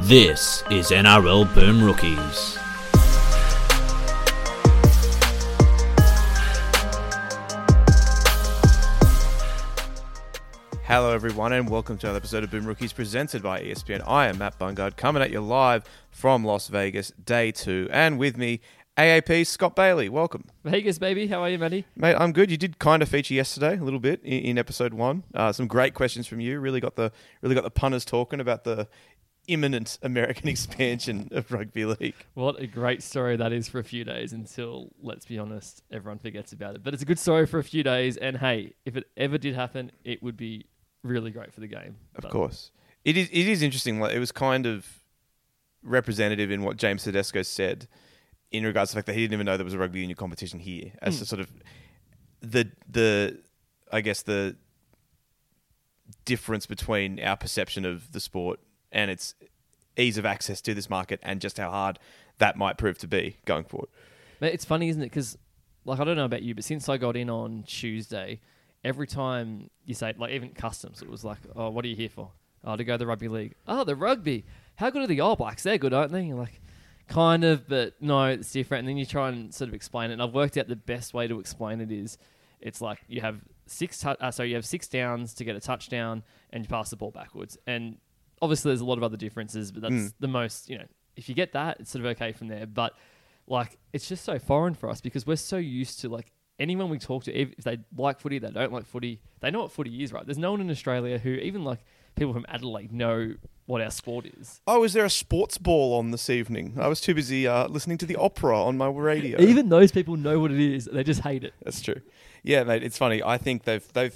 This is NRL Boom Rookies. Hello, everyone, and welcome to another episode of Boom Rookies presented by ESPN. I am Matt Bungard, coming at you live from Las Vegas, day two, and with me, AAP Scott Bailey. Welcome, Vegas, baby. How are you, Matty? mate. I'm good. You did kind of feature yesterday a little bit in, in episode one. Uh, some great questions from you. Really got the really got the punters talking about the imminent American expansion of rugby league. What a great story that is for a few days until, let's be honest, everyone forgets about it. But it's a good story for a few days. And hey, if it ever did happen, it would be really great for the game. Of But course, it is. It is interesting. Like it was kind of representative in what James Tedesco said in regards to the fact that he didn't even know there was a rugby union competition here, as hmm. to sort of the the I guess the difference between our perception of the sport and its ease of access to this market and just how hard that might prove to be going forward. Mate, It's funny, isn't it? Because, like, I don't know about you, but since I got in on Tuesday, every time you say, like, even customs, it was like, oh, what are you here for? Oh, to go to the rugby league. Oh, the rugby. How good are the All Blacks? They're good, aren't they? You're like, kind of, but no, it's different. And then you try and sort of explain it. And I've worked out the best way to explain it is it's like you have six, tou- uh, so you have six downs to get a touchdown and you pass the ball backwards. And obviously, there's a lot of other differences, but that's Mm. the most, you know, if you get that, it's sort of okay from there. But like it's just so foreign for us because we're so used to like anyone we talk to if they like footy they don't like footy they know what footy is right there's no one in australia who even like people from adelaide know what our sport is Oh, is there a sports ball on this evening? I was too busy uh, listening to the opera on my radio. even those people know what it is they just hate it That's true. Yeah, mate, it's funny. I think they've they've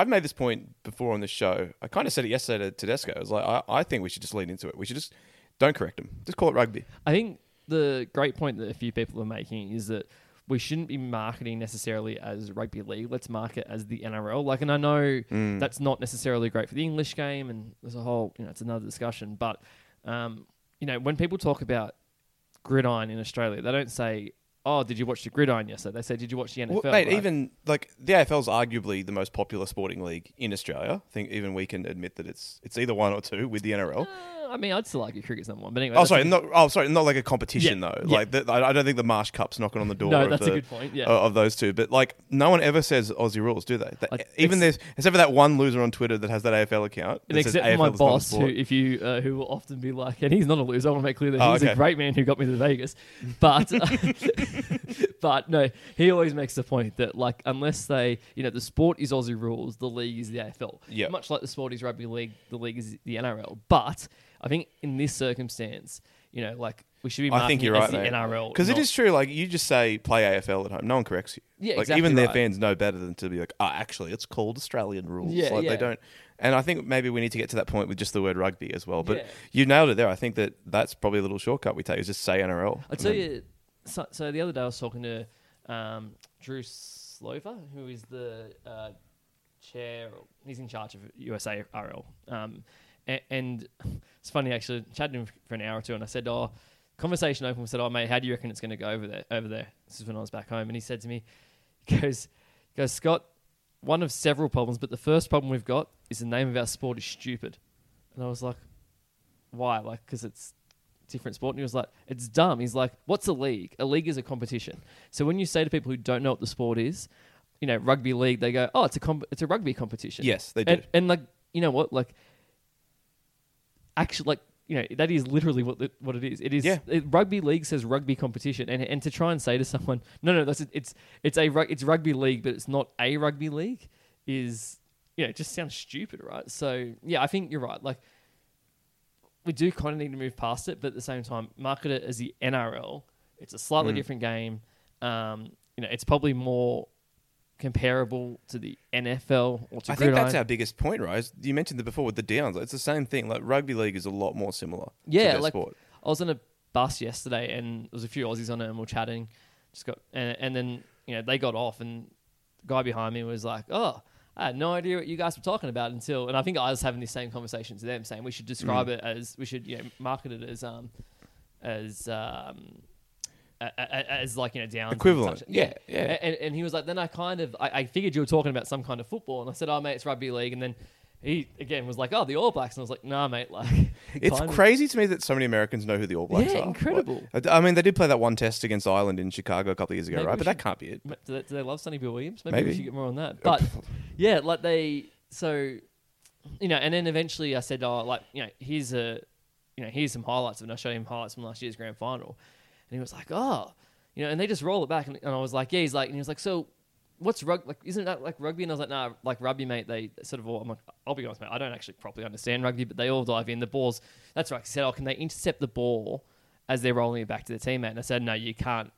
I've made this point before on the show. I kind of said it yesterday to Tedesco. I was like, I, I think we should just lean into it. We should just don't correct them. Just call it rugby. i think the great point that a few people are making is that we shouldn't be marketing necessarily as rugby league. Let's market as the NRL. Like, and I know Mm. that's not necessarily great for the English game, and there's a whole, you know, it's another discussion. But, um, you know, when people talk about gridiron in Australia, they don't say, "Oh, did you watch the gridiron yesterday?" They say, "Did you watch the NFL?" Well, mate, right? even like the AFL is arguably the most popular sporting league in Australia. I think even we can admit that it's it's either one or two with the NRL. Uh, I mean, I'd still argue cricket's number one. But anyway, Oh, sorry, not oh, sorry, not like a competition Yeah, though. yeah. Like the, I don't think the Marsh Cup's knocking on the door. no, of that's the, a good point. Yeah. of those two. But like, no one ever says Aussie rules, do they? They- I- even there's except for that one loser on Twitter that has that AFL account. and that says except for my is not a boss, who, sport. if you, uh, who will often be like, and he's not a loser. I want to make clear that Oh, he's okay. a great man who got me to Vegas, but, but no, he always makes the point that like unless they, you know, the sport is Aussie rules, the league is the AFL. Yep. Much like the sport is rugby league, the league is the NRL. But I think in this circumstance, you know, like we should be I think you're right, the. NRL Because it not- is true. Like you just say play AFL at home, no one corrects you. Yeah, like exactly even their right. fans know better than to be like, oh, actually, it's called Australian rules. Yeah, like yeah. they don't. And I think maybe we need to get to that point with just the word rugby as well. But Yeah. you nailed it there. I think that that's probably a little shortcut we take is just say NRL. And tell then- you. So, so the other day I was talking to um, Drew Slover, who is the uh, chair. He's in charge of USA RL. Um, and, and it's funny actually. Chatted him for an hour or two, and I said, "Oh, conversation open." I said, "Oh, mate, how do you reckon it's going to go over there?" Over there. This is when I was back home, and he said to me, "He goes, he goes Scott, one of several problems, but the first problem we've got is the name of our sport is stupid." And I was like, "Why? Like, because it's different sport. And he was like, it's dumb. He's like, what's a league? A league is a competition. So when you say to people who don't know what the sport is, you know, rugby league, they go, oh, it's a comp- it's a rugby competition. yes, they do. And, and like, you know what? Like, actually, like, you know, that is literally what the, what it is. It is Yeah. it, rugby league says rugby competition, and and to try and say to someone, no, no, that's it's it's a it's rugby league, but it's not a rugby league, is you know, it just sounds stupid, right? So yeah, I think you're right. Like, we do kind of need to move past it, but at the same time, market it as the NRL. It's a slightly Mm. different game. Um, you know, it's probably more comparable to the NFL or to I think that's our biggest point, right? You mentioned it before with the Downs. It's the same thing. Like rugby league is a lot more similar. to Yeah, like- sport. I was on a bus yesterday, and there was a few Aussies on it, and we are chatting. Just got, and, and then you know they got off, and the guy behind me was like, "Oh, I had no idea what you guys were talking about until." And I think I was having the same conversation to them, saying we should describe Mm. it as we should, you know, market it as um, as um, as like you know down Equivalent. Yeah, yeah. And, and he was like, then I kind of I, I figured you were talking about some kind of football, and I said, oh mate, it's rugby league, and then he again was like, "Oh, the All Blacks," and I was like, "Nah, mate, like It's kind of- crazy to me that so many Americans know who the All Blacks Yeah, are. incredible. Like, I mean, they did play that one test against Ireland in Chicago a couple of years ago, Maybe right? But that can't be it. Do they, do they love Sonny Bill Williams? Maybe, Maybe. we should get more on that. Oh, but yeah, like they so you know, and then eventually I said, oh, like you know, here's a you know, here's some highlights, and I showed him highlights from last year's grand final, and he was like, oh, you know, and they just roll it back, and, and I was like, yeah, he's like, and he was like, so. What's rug like? Isn't that like rugby? And I was like, nah, like rugby, mate. They sort of all. I'm like, I'll be honest, mate. I don't actually properly understand rugby, but they all dive in. The balls. That's right. He said, oh, can they intercept the ball as they're rolling it back to the teammate? And I said, no, you can't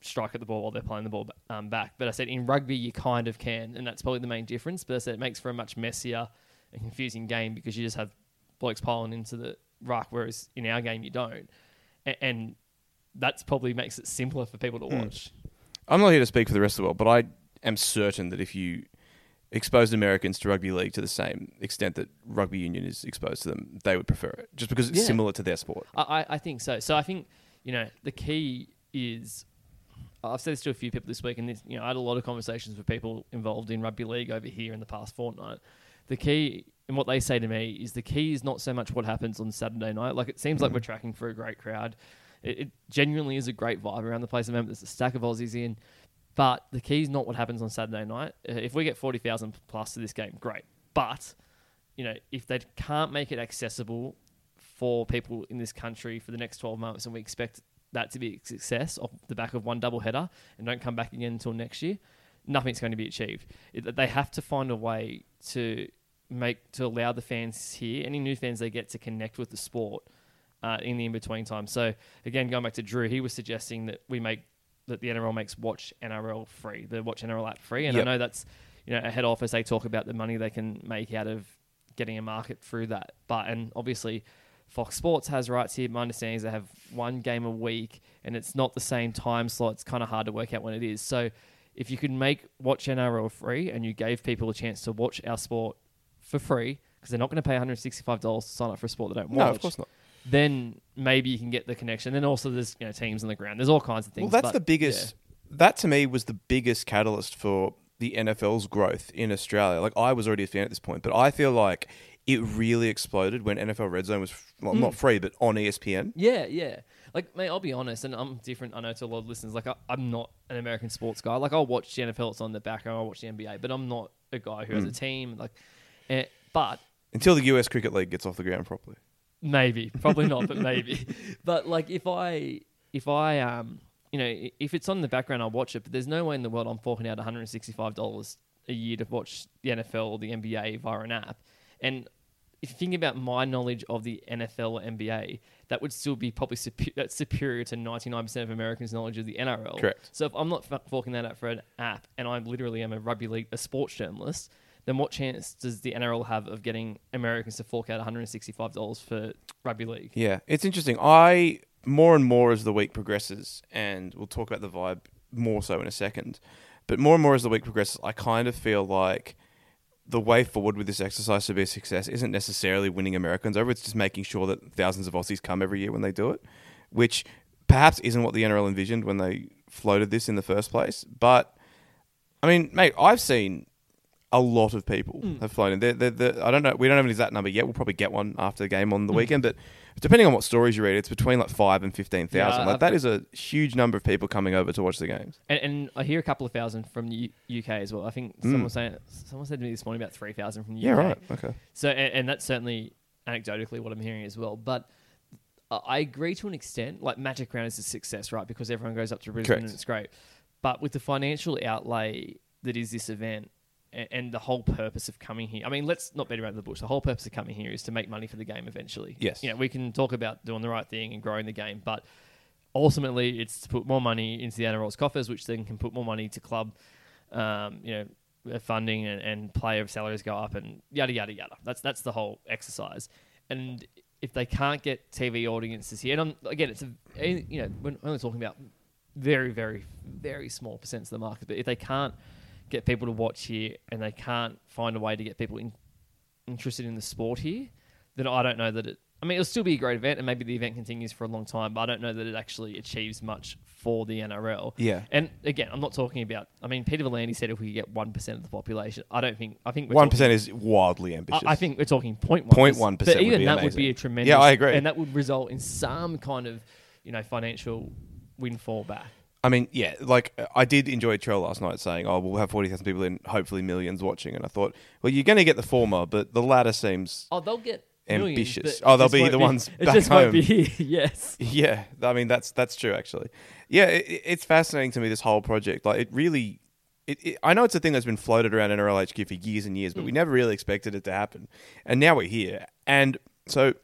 strike at the ball while they're playing the ball um, back. But I said in rugby you kind of can, and that's probably the main difference. But I said it makes for a much messier and confusing game because you just have blokes piling into the ruck, whereas in our game you don't, and, and that's probably makes it simpler for people to hmm. watch. I'm not here to speak for the rest of the world, but I am certain that if you exposed Americans to rugby league to the same extent that rugby union is exposed to them, they would prefer it just because it's Yeah. similar to their sport. I, I, I think so. So I think you know the key is I've said this to a few people this week, and this, you know I had a lot of conversations with people involved in rugby league over here in the past fortnight. The key and what they say to me is the key is not so much what happens on Saturday night. Like it seems like hmm. we're tracking for a great crowd. It, it genuinely is a great vibe around the place. Remember there's a stack of Aussies in, but the key is not what happens on Saturday night. Uh, If we get forty thousand plus to this game, great. But you know if they can't make it accessible for people in this country for the next 12 months and we expect that to be a success off the back of one double header and don't come back again until next year nothing's going to be achieved it, they have to find a way to make to allow the fans here any new fans they get to connect with the sport uh, in the in-between time so again going back to drew he was suggesting that we make that the NRL makes watch NRL free the watch NRL app free and Yep. I know that's you know a head office they talk about the money they can make out of getting a market through that. But and obviously, Fox Sports has rights here. My understanding is they have one game a week, and it's not the same time slot. It's kind of hard to work out when it is. So, if you could make Watch NRL free, and you gave people a chance to watch our sport for free, because they're not going to pay 165 dollars to sign up for a sport they don't watch. No, of course not. Then maybe you can get the connection. Then also there's you know teams on the ground. There's all kinds of things. Well, that's but, the biggest. That to me was the biggest catalyst for the NFL's growth in Australia. Like I was already a fan at this point, but I feel like it really exploded when NFL Red Zone was well, Hmm. not free, but on ESPN. Yeah, yeah. Like, mate, I'll be honest, and I'm different. I know to a lot of listeners. Like, I, I'm not an American sports guy. Like, I'll watch the NFL; it's on the background. I'll watch the NBA, but I'm not a guy who has Hmm. a team. Like, eh, but Until the US Cricket League gets off the ground properly. Maybe, probably not, but maybe. But like, if I, if I, um, you know, if it's on the background, I'll watch it. But there's no way in the world I'm forking out 165 dollars a year to watch the NFL or the NBA via an app. And if you think about my knowledge of the NFL or NBA, that would still be probably super, that's superior to 99% of Americans' knowledge of the NRL. Correct. So if I'm not f- forking that out for an app, and I literally am a rugby league, a sports journalist, then what chance does the NRL have of getting Americans to fork out $165 for rugby league? Yeah, it's interesting. I more and more as the week progresses, and we'll talk about the vibe more so in a second. But more and more as the week progresses, I kind of feel like the way forward with this exercise to be a success isn't necessarily winning Americans over. It's just making sure that thousands of Aussies come every year when they do it, which perhaps isn't what the NRL envisioned when they floated this in the first place. But I mean, mate, I've seen a lot of people have flown in. They're, they're, they're- I don't know. We don't have an exact number yet. We'll probably get one after the game on the weekend. But depending on what stories you read, it's between like five and fifteen thousand. Yeah, like I've- that is a huge number of people coming over to watch the games. And, and I hear a couple of thousand from the U- UK as well. I think someone was saying someone said to me this morning about three thousand from the Mm. Yeah, UK. right. Okay. So, and, and that's certainly anecdotally what I'm hearing as well. But I agree to an extent. Like Magic Round is a success, right? Because everyone goes up to Brisbane Correct. and it's great. But with the financial outlay that is this event and, and the whole purpose of coming here, I mean, let's not beat around the bush. The whole purpose of coming here is to make money for the game eventually. Yes. You know, we can talk about doing the right thing and growing the game, but ultimately it's to put more money into the NRL's coffers, which then can put more money to club, um, you know, uh, funding and, and player salaries go up and yada yada yada. That's that's the whole exercise. And if they can't get TV audiences here, and I'm, again, it's a you know we're only talking about very very very small percents of the market, but if they can't get people to watch here and they can't find a way to get people in, interested in the sport here, then I don't know that it I mean, it'll still be a great event, and maybe the event continues for a long time. But I don't know that it actually achieves much for the NRL. Yeah. And again, I'm not talking about. I mean, Peter V'landys said if we could get one percent of the population, I don't think. I think we're One talking- is wildly ambitious. I think we're talking 0.1 0.1% But would even be that would be a tremendous. Yeah, I agree. And that would result in some kind of, you know, financial windfall back. I mean, yeah, like I did enjoy Trell last night saying, "Oh, we'll have forty thousand people in, hopefully millions watching." And I thought, well, you're going to get the former, but the latter seems, Oh, they'll get Ambitious. but Oh, they'll be the ones It back just won't be home. here. yes. yeah. I mean, that's that's true actually. Yeah, it, it's fascinating to me this whole project. Like, it really, it, it, I know it's a thing that's been floated around NRL HQ for years and years, but Mm. we never really expected it to happen, and now we're here. And so,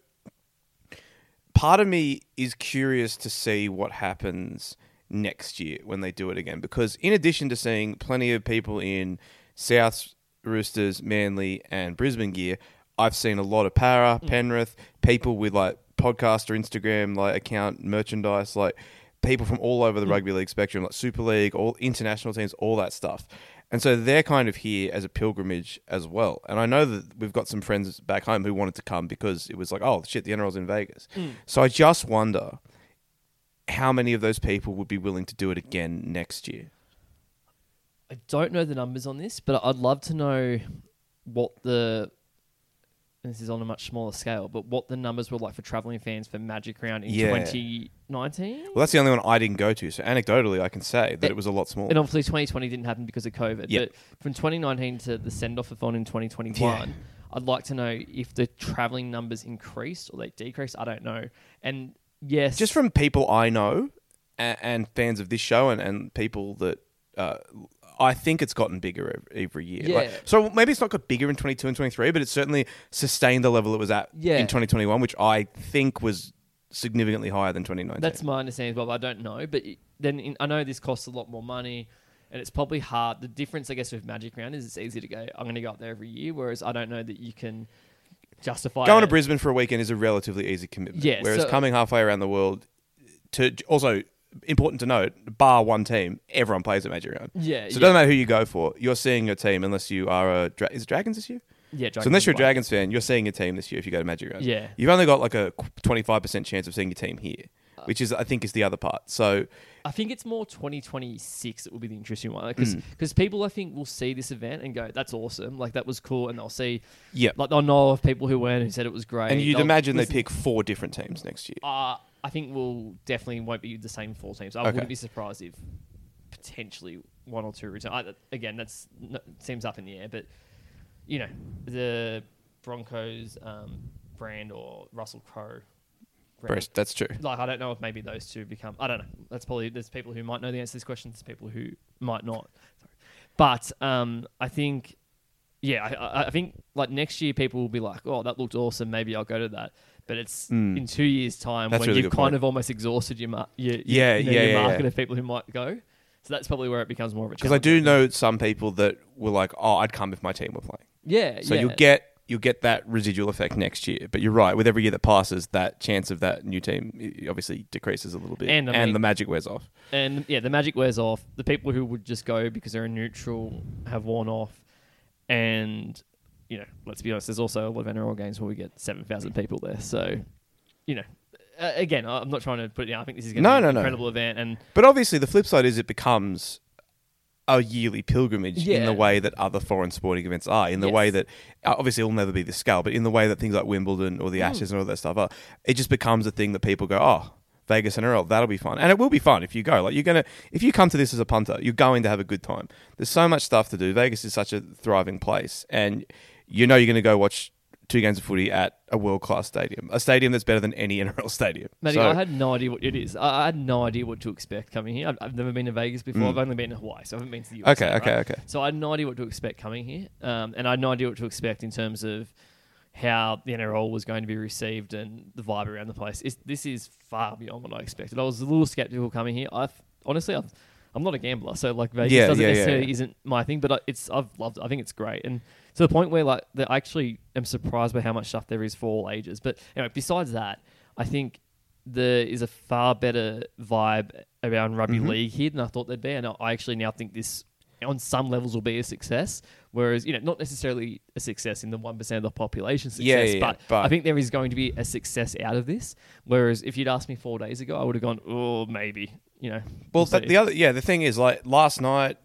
part of me is curious to see what happens next year when they do it again because in addition to seeing plenty of people in South Roosters, Manly and Brisbane gear, I've seen a lot of para, mm. Penrith, people with like podcast or Instagram like account merchandise like people from all over the mm. rugby league spectrum like Super League, all international teams, all that stuff. And so they're kind of here as a pilgrimage as well. And I know that we've got some friends back home who wanted to come because it was like, oh shit, the NRL's in Vegas. Mm. So I just wonder how many of those people would be willing to do it again next year. I don't know the numbers on this, but I'd love to know what the. This is on a much smaller scale, but what the numbers were like for traveling fans for Magic Round in Yeah. 2019. Well, that's the only one I didn't go to. So anecdotally, I can say that It- it was a lot smaller. And obviously, 2020 didn't happen because of COVID. Yep. But from 2019 to the send off of on in 2021, Yeah. I'd like to know if the traveling numbers increased or they decreased. I don't know. And yes, Just from people I know and, and fans of this show and, and people that uh, I think it's gotten bigger every, year. Like- Yeah. so maybe it's not got bigger in 22 and 23, but it's certainly sustained the level it was at Yeah. in 2021, which I think was significantly higher than 2019. That's my understanding as well. But I don't know. But it- then in, I know this costs a lot more money, and it's probably hard. The difference, I guess, with Magic Round is it's easy to go. I'm going to go up there every year, whereas I don't know that you can justify Going to it. Brisbane for a weekend is a relatively easy commitment. Yeah, Whereas so- coming halfway around the world, to also important to note, bar one team, everyone plays at Magic Round. Yeah, So it yeah. doesn't matter who you go for. You're seeing your team unless you are a Dra- is it Dragons this year. Yeah, so unless you're a Dragons Dragons fan, you're seeing your team this year if you go to Magic Round. Yeah. You've only got like a 25% chance of seeing your team here, uh. which is I think is the other part. So I think it's more 2026 that will be the interesting one Mm. because people I think will see this event and go that's awesome like that was cool and they'll see yeah. like they'll know of people who went who said it was great And you'd They'll imagine they pick four different teams next year. uh, I think we'll definitely won't be the same four teams I Okay. wouldn't be surprised if potentially one or two return I, again that's seems up in the air but you know the Broncos um, brand or Russell Crowe brand that's true. like I don't know if maybe those two become. I don't know. That's probably there's people who might know the answer to this question. There's people who might not. Sorry. But um, I think, yeah, I- I, I think like next year people will be like, oh, that looked awesome. Maybe I'll go to that. But it's Mm. in two years' time That's when really you've kind point. of almost exhausted your, mar- your, your Yeah, you know, yeah, your market yeah. of people who might go. So that's probably where it becomes more of a challenge. Because I do know some people that were like, "Oh, I'd come if my team were playing." Yeah. So yeah. you'll get you'll get that residual effect next year. But you're right. With every year that passes, that chance of that new team obviously decreases a little bit, And, I mean- the magic wears off. And yeah, the magic wears off. The people who would just go because they're a neutral have worn off. And, you know, let's be honest, there's also a lot of NRL games where we get 7,000 people there. So, you know, uh, again, I'm not trying to put it down. I think this is going to No, be an no. incredible event. And But obviously, the flip side is it becomes a yearly pilgrimage in the way that other foreign sporting events are. In the Yes. way that uh, obviously it'll never be the scale, but in the way that things like Wimbledon or the Mm. Ashes and all that stuff are, it just becomes a thing that people go, "Oh, Vegas and NRL, that'll be fun," and it will be fun if you go. Like you're gonna, if you come to this as a punter, you're going to have a good time. There's so much stuff to do. Vegas is such a thriving place, and you know you're going to go watch two games of footy at a world class stadium, a stadium that's better than any NRL stadium. Matty, So- I had no idea what it is. I, I had no idea what to expect coming here. I've, I've never been to Vegas before. Mm. I've only been to Hawaii, so I haven't been to the US. okay, okay, right? okay. So I had no idea what to expect coming here, um, and I had no idea what to expect in terms of how the NRL was going to be received and the vibe around the place. It's, this is far beyond what I expected. I was a little skeptical coming here. I've honestly, I've, I'm not a gambler, so like Vegas Yeah, doesn't yeah, necessarily yeah. isn't my thing. But it's I've loved. It. I think it's great, and to the point where like I actually am surprised by how much stuff there is for all ages. But anyway, besides that, I think there is a far better vibe around rugby Mhm. league here than I thought there'd be, and I actually now think this on some levels will be a success. Whereas, you know, not necessarily a success in the one percent of the population success, yeah, yeah, but, but- I think there is going to be a success out of this. Whereas if you'd asked me four days ago, I would have gone, oh, maybe. You know, Well, we'll the other yeah, the thing is like last night,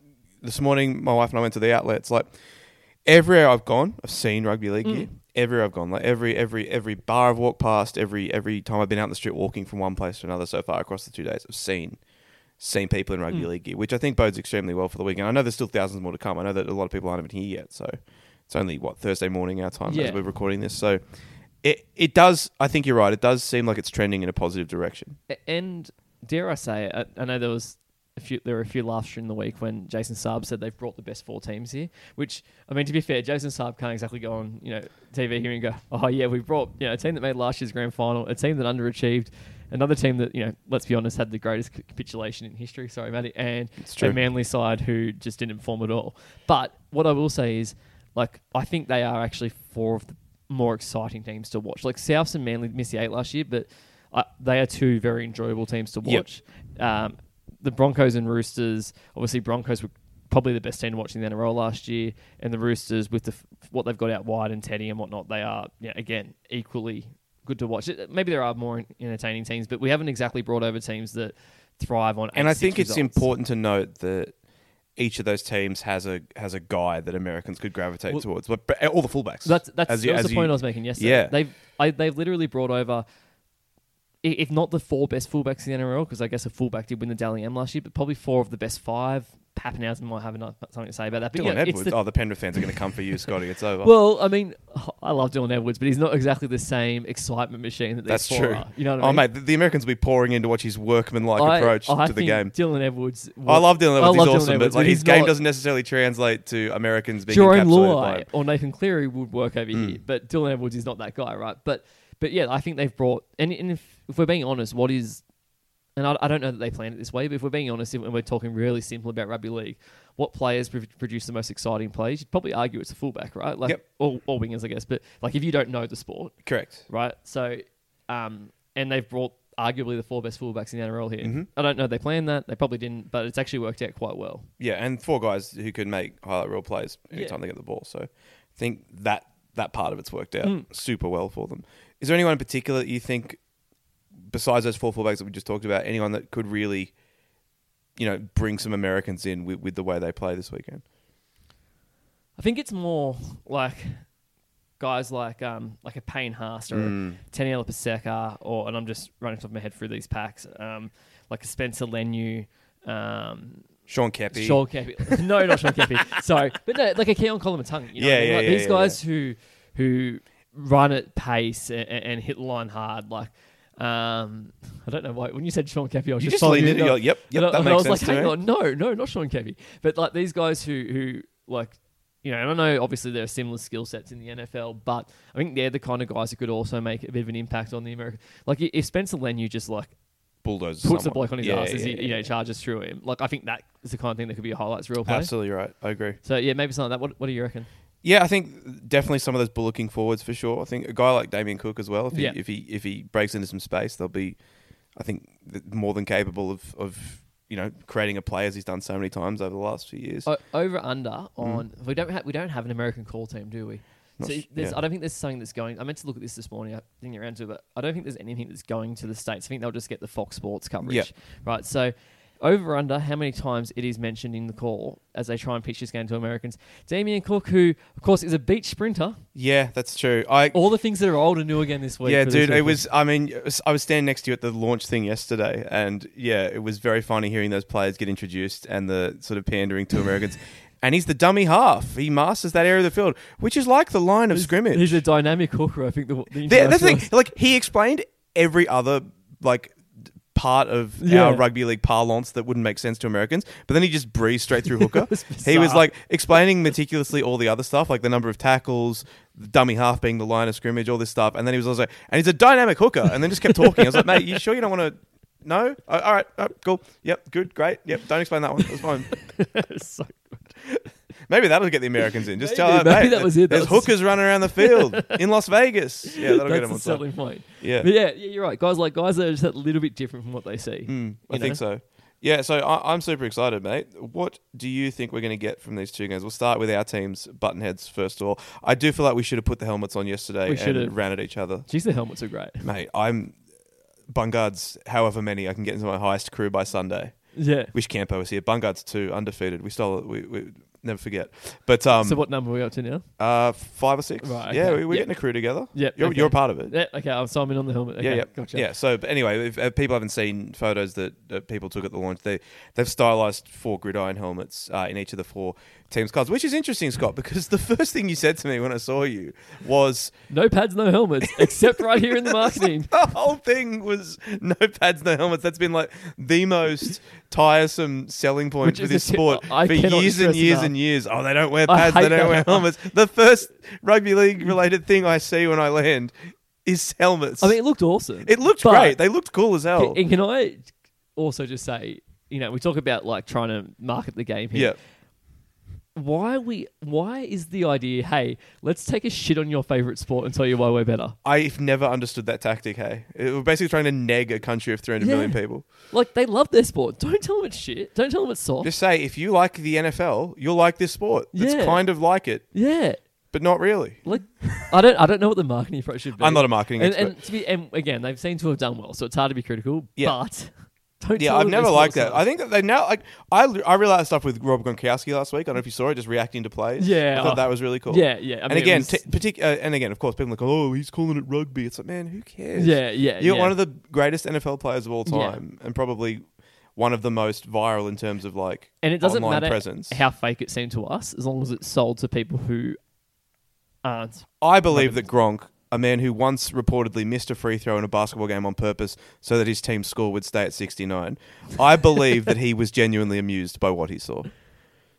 this morning, my wife and I went to the outlets. Like everywhere I've gone, I've seen rugby league Mm. gear. Everywhere I've gone, like every every every bar I've walked past, every every time I've been out in the street walking from one place to another so far across the two days, I've seen seen people in rugby Mm. league gear, which I think bodes extremely well for the weekend. I know there's still thousands more to come. I know that a lot of people aren't even here yet, so it's only what Thursday morning our time Yeah. as we're recording this. So it it does. I think you're right. It does seem like it's trending in a positive direction. And dare I say, I, I know there was a few, there were a few laughs during the week when Jason Saab said they've brought the best four teams here. Which I mean, to be fair, Jason Saab can't exactly go on you know TV here and go, oh yeah, we brought you know a team that made last year's grand final, a team that underachieved, another team that you know, let's be honest, had the greatest capitulation in history. Sorry, Matty, and a Manly side who just didn't perform at all. But what I will say is, like, I think they are actually four of the more exciting teams to watch. Like Souths and Manly missed the eight last year, but uh, they are two very enjoyable teams to Yep. watch. Um, the Broncos and Roosters, obviously Broncos were probably the best team to watch in the NRL last year, and the Roosters with the what they've got out wide and Teddy and whatnot, they are yeah, again equally good to watch. Maybe there are more entertaining teams, but we haven't exactly brought over teams that thrive on. and I 86 think it's important to note that each of those teams has a has a guy that Americans could gravitate Well- towards. But, all the fullbacks. That's that's As you- that was as the point I was making yesterday. Yeah. they've I, they've literally brought over, i- if not the four best fullbacks in the NRL, because I guess a fullback did win the Dally M last year, but probably four of the best five. Papenhuyzen might have enough, something to say about that. But Dylan Edwards. the- oh, the Penrith fans are going to come for you, Scotty. It's over. well, I mean, I love Dylan Edwards, but he's not exactly the same excitement machine that these That's four true. are. You know what I mean? oh, mate, the, the Americans will be pouring in to watch his workmanlike I- approach I to the game. Dylan Edwards. I love Dylan Edwards. love He's Dylan awesome, Edwards, but like but his game doesn't necessarily translate to Americans being Jarome encapsulated by Luai or Nathan Cleary would work over Mm. here, but Dylan Edwards is not that guy, right? But but yeah, I think they've brought and, and if, if we're being honest, what is and I, I don't know that they planned it this way, but if we're being honest and we're talking really simple about rugby league, what players pr- produce the most exciting plays? You'd probably argue it's a fullback, right? Like Yep. or, or wingers, I guess. But like if you don't know the sport, Correct. right? So, um, and they've brought arguably the four best fullbacks in the NRL here. Mhm. I don't know they planned that. They probably didn't, but it's actually worked out quite well. Yeah, and four guys who can make highlight reel plays anytime Yeah. they get the ball. So I think that that part of it's worked out Mm. super well for them. Is there anyone in particular that you think, besides those four fullbacks that we just talked about, anyone that could really, you know, bring some Americans in with, with the way they play this weekend? I think it's more like guys like um like a Payne Haas or Mm. a Taniela Paseka or and I'm just running off my head through these packs. Um, like a Spencer Leniu, um, Sean Keppie. Sean Keppie. no, not Sean Keppie. Sorry, but no, like a Keaon Koloamatangi. You know Yeah, I mean? yeah, like yeah, these yeah, guys who who run at pace and, and hit the line hard. Like, um, I don't know why. When you said Sean Keppie, I was You just, just leaned you. in. You're like, yep, yep, And I- that and I was sense like, hang on, no, no, not Sean Keppie. But like these guys who who like you know, and I know obviously there are similar skill sets in the NFL, but I think they're the kind of guys that could also make a bit of an impact on the American. Like if Spencer Leniu just like bulldozes, puts a someone. bloke on his Yeah, ass as yeah, he you know yeah. charges through him, like I think that is the kind of thing that could be a highlights reel play. Absolutely right. I agree. So yeah, maybe something like that. What, what do you reckon? Yeah, I think definitely some of those bullocking forwards for sure. I think a guy like Damien Cook as well. If he Yeah. if he if he breaks into some space, they'll be, I think, more than capable of of you know creating a play as he's done so many times over the last few years. O- over under on we don't have we don't have an American call team, do we? Mm. Not So sh- yeah. I don't think there's something that's going. I meant to look at this this morning. I didn't get around to it, but I don't think there's anything that's going to the states. I think they'll just get the Fox Sports coverage, Yeah. right? So over under how many times it is mentioned in the call as they try and pitch this game to Americans. Damien Cook, who of course is a beach sprinter, yeah, that's true. I all the things that are old and new again this week. yeah, dude. It was. I mean, was- I was standing next to you at the launch thing yesterday, and yeah, it was very funny hearing those players get introduced and the sort of pandering to Americans. And he's the dummy half. He masters that area of the field, which is like the line of He's- scrimmage. He's a dynamic hooker. I think the, the The, the thing. Like he explained every other like part of Yeah. our rugby league parlance that wouldn't make sense to Americans, but then he just breezed straight through hooker. was he was like explaining meticulously all the other stuff, like the number of tackles, the dummy half being the line of scrimmage, all this stuff, and then he was also and he's a dynamic hooker, and then just kept talking. I was like, mate, you sure you don't want to? No, Uh, all right, right, cool, yep, good, great, yep. Don't explain that one. That's fine. so Maybe that'll get the Americans in. Just tell them, maybe mate, that was it. That There's was- hookers running around the field in Las Vegas. Yeah, that'll get them the on selling point. Yeah. But yeah, yeah, you're right. Guys like guys that are just a little bit different from what they see. Mm, I you think so. Yeah, so I, I'm super excited, mate. What do you think we're going to get from these two games? We'll start with our teams, buttonheads first of all. I do feel like we should have put the helmets on yesterday We and ran at each other, Geez, the helmets are great. mate. I'm Bungards, however many I can get into my highest crew by Sunday. Yeah. Wish Campo was here. Bungards two undefeated. We stole it. We, we never forget. But um, so what number are we up to now? uh, five or six. Right, Yeah, okay. we, we're Yep. getting a crew together. Yep, you're, okay. you're a part of it. Yeah, okay, I'm so I'm in on the helmet. Okay, yeah, yeah, gotcha. yeah. So, but anyway, if uh, people haven't seen photos that, that people took at the launch, they they've stylized four gridiron helmets uh, in each of the four teams' cards, which is interesting, Scott, because the first thing you said to me when I saw you was No pads, no helmets, except right here in the marketing. the whole thing was no pads, no helmets. That's been like the most tiresome selling point Which for this sport I for years and years enough. and years. Oh, they don't wear pads, they don't wear helmets. The first rugby league related thing I see when I land is helmets. I mean, it looked awesome. it looked great. They looked cool as hell. And can I also just say, you know, we talk about like trying to market the game here. Yeah. Why we? Why is the idea? Hey, let's take a shit on your favorite sport and tell you why we're better. I've never understood that tactic. Hey, it, we're basically trying to neg a country of three hundred million Yeah. people. Like they love their sport. Don't tell them it's shit. Don't tell them it's soft. Just say if you like the NFL, you'll like this sport. It's Yeah. kind of like it, yeah. but not really. Like I don't. I don't know what the marketing approach should be. I'm not a marketing and, expert. and to be and again, they've seemed to have done well, so it's hard to be critical. Yeah. But don't. yeah, I've never liked that. I think that they now like I I realized stuff with Rob Gronkowski last week. I don't know if you saw it, just reacting to plays. Yeah, I thought oh. that was really cool. Yeah, yeah. I and mean, again, was- t- partic- uh, and again, of course, people are like, oh, he's calling it rugby. It's like, man, who cares? yeah, yeah. You're yeah. one of the greatest NFL players of all Yeah. time, and probably one of the most viral in terms of like and it doesn't matter presence. how fake it seemed to us, as long as it's sold to people who aren't. I believe that Gronk, a man who once reportedly missed a free throw in a basketball game on purpose so that his team's score would stay at 69, I believe that he was genuinely amused by what he saw.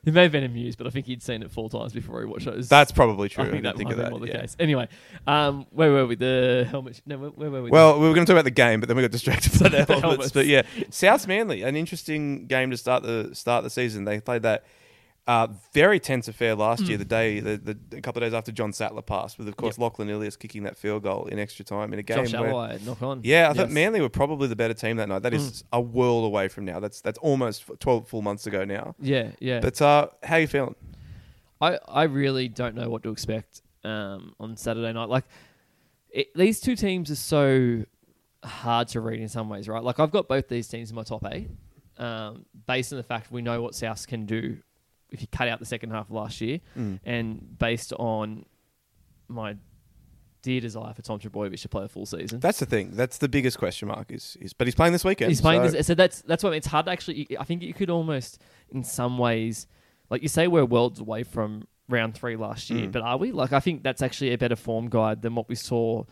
He may have been amused, but I think he'd seen it four times before he watched those. That's probably true. I I think didn't that think of that. more the yeah. case. Anyway, um, where were we? The helmet. No, where, where were we? Well, we were going to talk about the game, but then we got distracted by the The helmets. helmets. But yeah, South Manly, an interesting game to start the start the season. They played that uh, very tense affair last year, the day, the, the a couple of days after John Sattler passed, with of course Lachlan Ilias kicking that field goal in extra time in a game. Josh where, knock on. Yeah, I thought Yes. Mm. Manly were probably the better team that night. That is a world away from now. That's that's almost twelve full months ago now. Yeah, yeah. But uh, how you feeling? I, I really don't know what to expect um, on Saturday night. Like, it, these two teams are so hard to read in some ways, right? Like, I've got both these teams in my top eight, um, based on the fact we know what Souths can do if you cut out the second half of last year, Mm. and based on my dear desire for Tom Trbojevic to play a full season. That's the thing. That's the biggest question mark. Is is but he's playing this weekend. He's playing so- this, so that's that's what it's hard to actually. I think you could almost, in some ways, like you say, we're worlds away from round three last year, Mm. but are we? Like, I think that's actually a better form guide than what we saw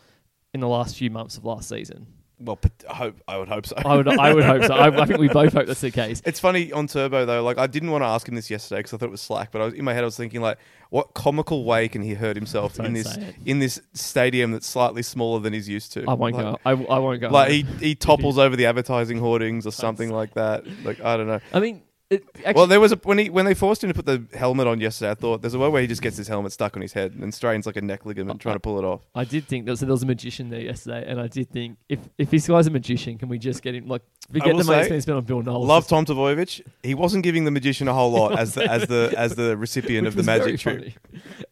in the last few months of last season. Well, I hope I would hope so. I would, I would hope so. I, I think we both hope that's the case. It's funny on Turbo though. Like I didn't want to ask him this yesterday because I thought it was slack. But I was in my head. I was thinking like, what comical way can he hurt himself Don't in this in this stadium that's slightly smaller than he's used to? I won't like, go. I, I won't go. Like he, he topples over the advertising hoardings or something like that. Like I don't know. I mean, it, actually, Well, there was a when he when they forced him to put the helmet on yesterday. I thought there's a way where he just gets his helmet stuck on his head and strains like a neck ligament trying to pull it off. I did think there was, there was a magician there yesterday, and I did think if if this guy's a magician, can we just get him like forget the money spent on Bill Knowles? Love Tom Trbojevic. He wasn't giving the magician a whole lot as the as the as the recipient of the magic trick.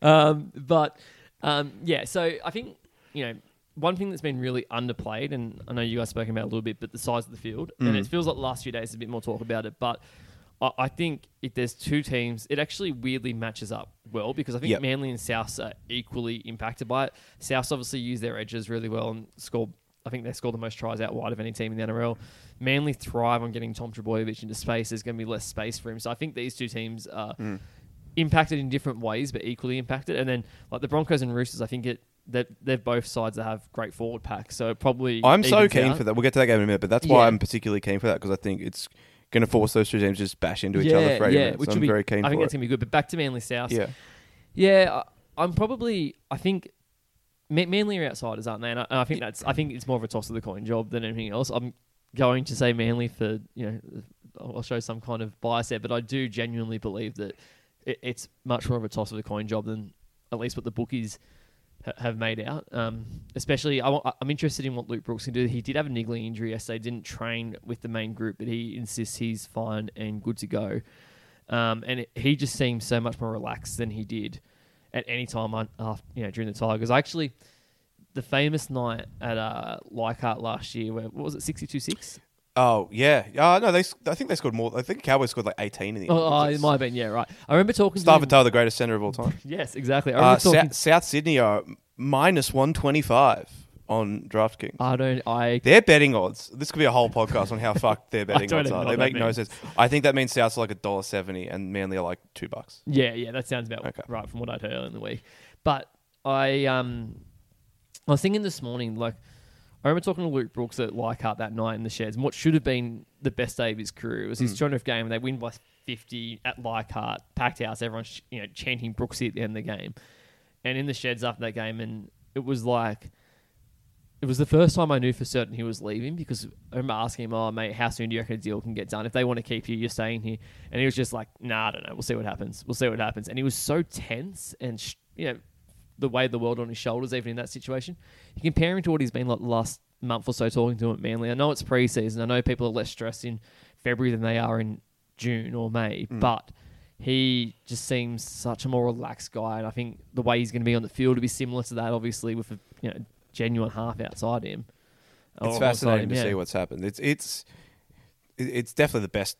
Um, but um, yeah, so I think you know one thing that's been really underplayed, and I know you guys spoken about it a little bit, but the size of the field, and Mm. it feels like the last few days there's a bit more talk about it, but. I- I think if there's two teams, it actually weirdly matches up well because I think Yep. Manly and South are equally impacted by it. South obviously use their edges really well and score. I think they score the most tries out wide of any team in the NRL. Manly thrive on getting Tom Trbojevic into space. There's going to be less space for him. So I think these two teams are Mm. impacted in different ways, but equally impacted. And then like the Broncos and Roosters, I think it that they're both sides that have great forward packs. So probably I'm so keen out. for that. We'll get to that game in a minute, but that's why Yeah. I'm particularly keen for that because I think it's going to force those two teams to just bash into each yeah, other for 80 yeah, minutes. which I'm be very keen I think that's gonna be good. But back to Manly South. Yeah, Yeah, I, I'm probably. I think Ma- Manly are outsiders, aren't they? And I, I think that's. I think it's more of a toss of the coin job than anything else. I'm going to say Manly for you know. I'll show some kind of bias there, but I do genuinely believe that it, it's much more of a toss of the coin job than at least what the bookies have made out. Um, especially, I, I'm interested in what Luke Brooks can do. He did have a niggling injury yesterday. Didn't train with the main group, but he insists he's fine and good to go. Um, and it, he just seems so much more relaxed than he did at any time on, after, you know, during the Tigers. Actually, the famous night at uh, Leichhardt last year, where what was it, 62-6? Oh yeah, uh, no, they. I think they scored more. I think Cowboys scored like eighteen in the. Oh, oh, it might have been, yeah, right. I remember talking to Star the greatest center of all time. Yes, exactly. I Uh, remember talking. South, South Sydney are minus one twenty five on DraftKings. I don't. I Their betting odds. This could be a whole podcast on how fucked their betting odds are. They make no sense. I think that means South's are like a dollar seventy and Manly are like two bucks. Yeah, yeah, that sounds about Okay. right from what I'd heard earlier in the week. But I um I was thinking this morning, like I remember talking to Luke Brooks at Leichhardt that night in the sheds, and what should have been the best day of his career it was his hmm. 200th game, and they win by 50 at Leichhardt, packed house, everyone's you know chanting Brooksy at the end of the game, and in the sheds after that game, and it was like. It was the first time I knew for certain he was leaving because I remember asking him, "Oh, mate, how soon do you reckon a deal can get done? If they want to keep you, you're staying here." And he was just like, "Nah, I don't know. We'll see what happens. We'll see what happens." And he was so tense and sh- you know the weight of the world on his shoulders, even in that situation. You compare him to what he's been like the last month or so talking to him at Manly. I know it's preseason. I know people are less stressed in February than they are in June or May, mm. but he just seems such a more relaxed guy. And I think the way he's going to be on the field will be similar to that, obviously, with a you know genuine half outside him. It's fascinating him, to yeah. see what's happened. It's it's it's definitely the best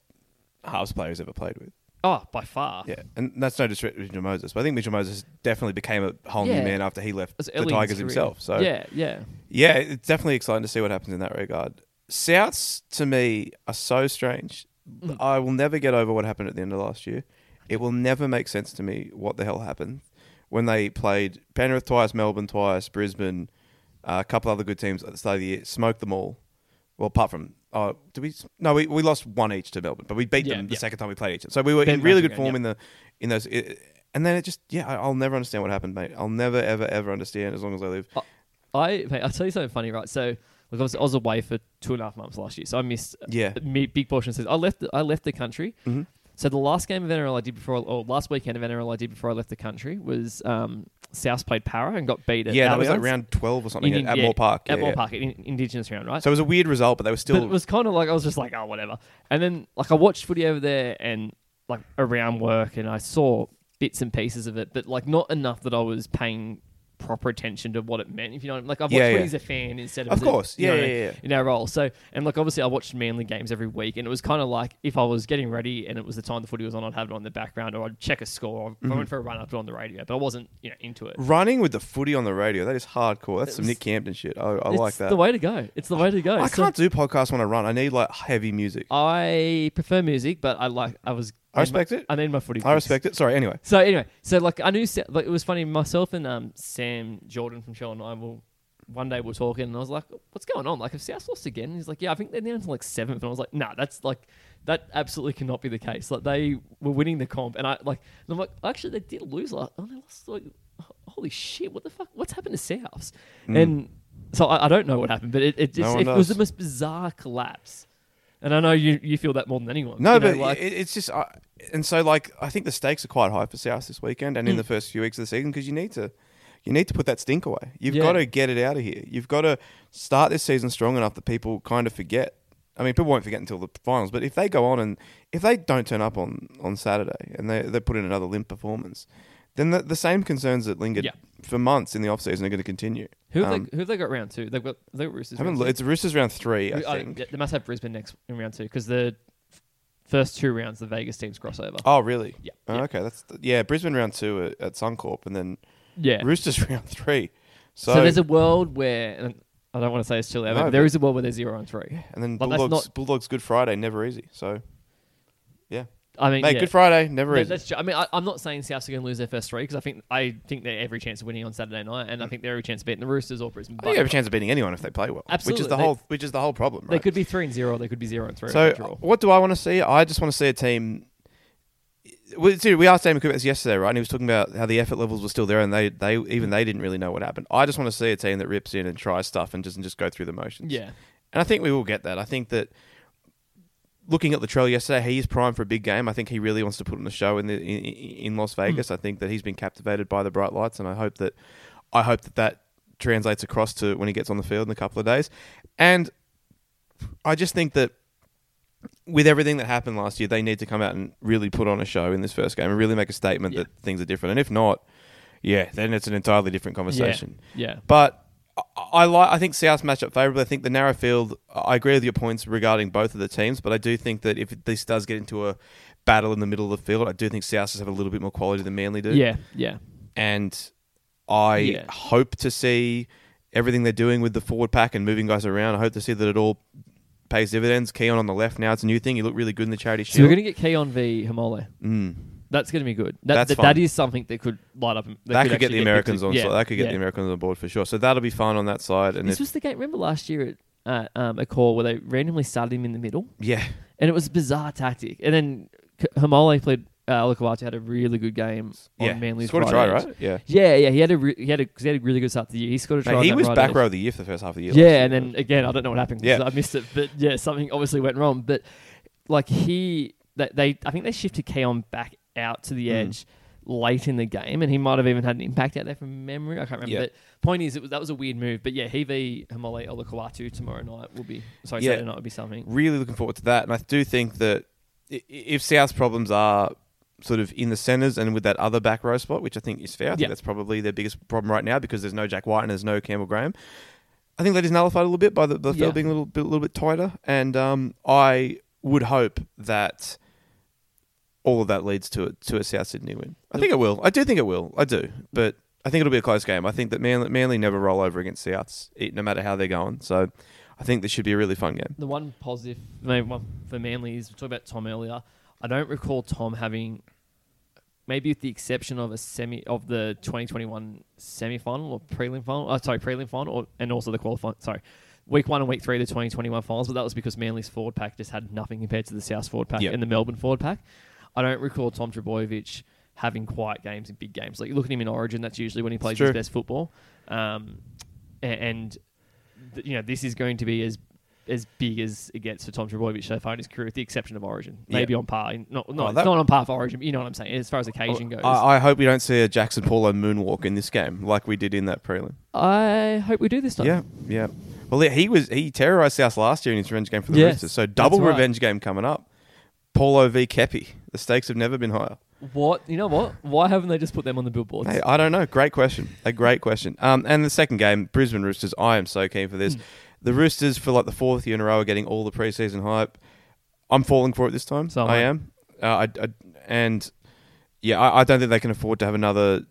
halves player he's ever played with. Oh, by far. Yeah, and that's no disrespect to Mitchell Moses, but I think Mitchell Moses definitely became a whole Yeah. new man after he left the Tigers career. himself. So yeah, yeah. yeah, it's definitely exciting to see what happens in that regard. Souths to me are so strange. Mm. I will never get over what happened at the end of last year. It will never make sense to me what the hell happened when they played Penrith twice, Melbourne twice, Brisbane, uh, a couple other good teams at the start of the year, smoked them all. Well, apart from uh, did we? No, we, we lost one each to Melbourne, but we beat Yeah, them the yeah. second time we played each. So we were Ben in really good form in the in those. It, and then it just yeah, I- I'll never understand what happened, mate. I'll never ever ever understand as long as I live. I mate, I'll tell you something funny, right? So look, I was, I was away for two and a half months last year, so I missed Yeah. a big portion of the. I left. The, I left the country. Mhm. So the last game of NRL I did before, or last weekend of NRL I did before I left the country was um, South played Para and got beat at Yeah, that was like round twelve or something In- at, at yeah, Moore Park. at yeah, Moore yeah. Park, in, Indigenous round, right? So it was a weird result, but they were still but it was kind of like I was just like, oh, whatever. And then like I watched footy over there and like around work, and I saw bits and pieces of it, but like not enough that I was paying proper attention to what it meant. If you know, like I've watched Yeah, yeah. as a fan instead of, Of as a- course. you Yeah, know, yeah, yeah. in our role. So and like obviously I watched Manly games every week, and it was kind of like if I was getting ready and it was the time the footy was on, I'd have it on the background, or I'd check a score, or Mm-hmm. I went for a run, I'd put on the radio, but I wasn't you know into it. running with the footy on the radio. That is hardcore. That's It some was- Nick Campton shit. I, I like that. the way to go. It's the way to go. I So- can't do podcasts when I run. I need like heavy music. I prefer music, but I like I was. I respect it. I need my footy. I respect it. Sorry. Anyway, So anyway, so like I knew, like it was funny. Myself and um Sam Jordan from Show and I will one day we're talking, and I was like, "What's going on? Like, if South lost again?" And he's like, "Yeah, I think they're down to like seventh. And I was like, "Nah, that's like that absolutely cannot be the case. Like they were winning the comp, and I like, and I'm like, actually they did lose last. Oh, they lost like, holy shit, what the fuck? What's happened to Souths? And so I, I don't know what happened, but it it, just, Mm. one it was the most bizarre collapse. And I know you you feel that more than anyone. no, You know, but like it, it's just, I and so like I think the stakes are quite high for South this weekend and in Mm. the first few weeks of the season because you need to, you need to put that stink away. You've Yeah. got to get it out of here. You've got to start this season strong enough that people kind of forget. I mean, people won't forget until the finals, but if they go on and if they don't turn up on, on Saturday and they they put in another limp performance, then the, the same concerns that lingered Yeah. for months in the off season are going to continue. who have Um, they who have they got round two? They've got they've got Roosters. haven't round two. it's Roosters round three, I oh, think. yeah, they must have Brisbane next in round two because the f- first two rounds the Vegas teams cross over. Oh, really? Yeah, Oh, yeah. okay. That's yeah. Brisbane round two at, at Suncorp, and then yeah. Roosters round three. So, So, there's a world where and I don't want to say it's still there, No, but there but- is a world where there's zero and three. and then but that's Bulldogs. not- Bulldogs Good Friday, never easy. So yeah, I mean, mate, yeah. Good Friday, never No, easy. that's true. I mean, I, I'm not saying Souths are going to lose their first three because I think I think they're every chance of winning on Saturday night, and I mm. think they're every chance of beating the Roosters or Brisbane. I think you have a chance of beating anyone if they play well. Absolutely, Which is the They- whole. Which is the whole problem. Right? They could be three and zero, or they could be zero and three. So they draw. what do I want to see? I just want to see a team. We, asked Damon about this yesterday, right? And he was talking about how the effort levels were still there, and they, they even they didn't really know what happened. I just want to see a team that rips in and tries stuff and doesn't just go through the motions. yeah, And I think we will get that. I think that looking at Latrell yesterday, he is primed for a big game. I think he really wants to put on the show in the in, in Las hmm. Vegas. I think that he's been captivated by the bright lights, and I hope that I hope that that translates across to when he gets on the field in a couple of days. And I just think that with everything that happened last year, they need to come out and really put on a show in this first game and really make a statement Yeah. that things are different. And if not, yeah, then it's an entirely different conversation. Yeah. But I, like. I think South match up favourably. I think the narrow field. I agree with your points regarding both of the teams, but I do think that if this does get into a battle in the middle of the field, I do think South have a little bit more quality than Manly do. Yeah. Yeah. and I Yeah. hope to see everything they're doing with the forward pack and moving guys around. I hope to see that it all pays dividends. Keaon on the left now, it's a new thing. You look really good in the charity So we're going to get Keaon v Haumole. mm. That's going to be good. That, That's that, fun. that is something that could light up. That, That, could, get actually the Americans people on. to- so yeah, that could get yeah. the Americans on board for sure. So that'll be fun on that side. And This if, was the game. Remember last year at uh, um, a call where they randomly started him in the middle, yeah, and it was a bizarre tactic. And then K- Haumole played. Uh, Olakau'atu had a really good game yeah, on Manly's scored a try, right? Yeah, Yeah, yeah, he had a re- he had a cause he had a really good start to the year. He scored a try. Mate, on he that was right back row of the year for the first half of the year. Yeah, last and year. then again, I don't know what happened 'cause Yeah. I missed it, but yeah, something obviously went wrong. But like he, they, they I think they shifted Keaon back out to the Mm. edge late in the game, and he might have even had an impact out there from memory. I can't remember. But point is, it was that was a weird move. But yeah, he v Haumole tomorrow night will be sorry Yeah. Saturday night will be something. really looking forward to that. And I do think that if South's problems are sort of in the centres and with that other back row spot, which I think is fair, I think Yeah. that's probably their biggest problem right now because there's no Jack White and there's no Campbell Graham. I think that is nullified a little bit by the, the Yeah. field being a little bit, a little bit tighter. And um, I would hope that all of that leads to a, to a South Sydney win. I think it will. I do think it will. I do. But I think it'll be a close game. I think that Manly, Manly never roll over against Souths, no matter how they're going. So I think this should be a really fun game. The one positive, maybe one for Manly is we talked about Tom earlier. I don't recall Tom having, maybe with the exception of a semi of the 2021 semi final or prelim final. Oh, sorry, prelim final, or, and also the qualifying. Sorry, week one and week three of the 2021 finals, but that was because Manly's forward pack just had nothing compared to the South forward pack Yep. and the Melbourne forward pack. I don't recall Tom Trbojevic having quiet games in big games. Like you look at him in Origin, that's usually when he plays his best football. Um, and th- you know this is going to be as as big as it gets for Tom Trbojevic so far in his career, with the exception of Origin. Maybe on par, not not, Oh, that- not on par for Origin, but you know what I'm saying. As far as occasion goes, I, I hope we don't see a Jackson Paulo moonwalk in this game like we did in that prelim. I hope we do this time. Yeah, yeah. Well, he was he terrorized South last year in his revenge game for the Yes, Roosters. So double right. revenge game coming up. Paulo v Keppie. The stakes have never been higher. What you know? What? Why haven't they just put them on the billboards? Hey, I don't know. Great question. A great question. Um, and the second game, Brisbane Roosters. I am so keen for this. The Roosters, for like the fourth year in a row, are getting all the preseason hype. I'm falling for it this time. So I I. am. Uh, I, I, and yeah, I, I don't think they can afford to have another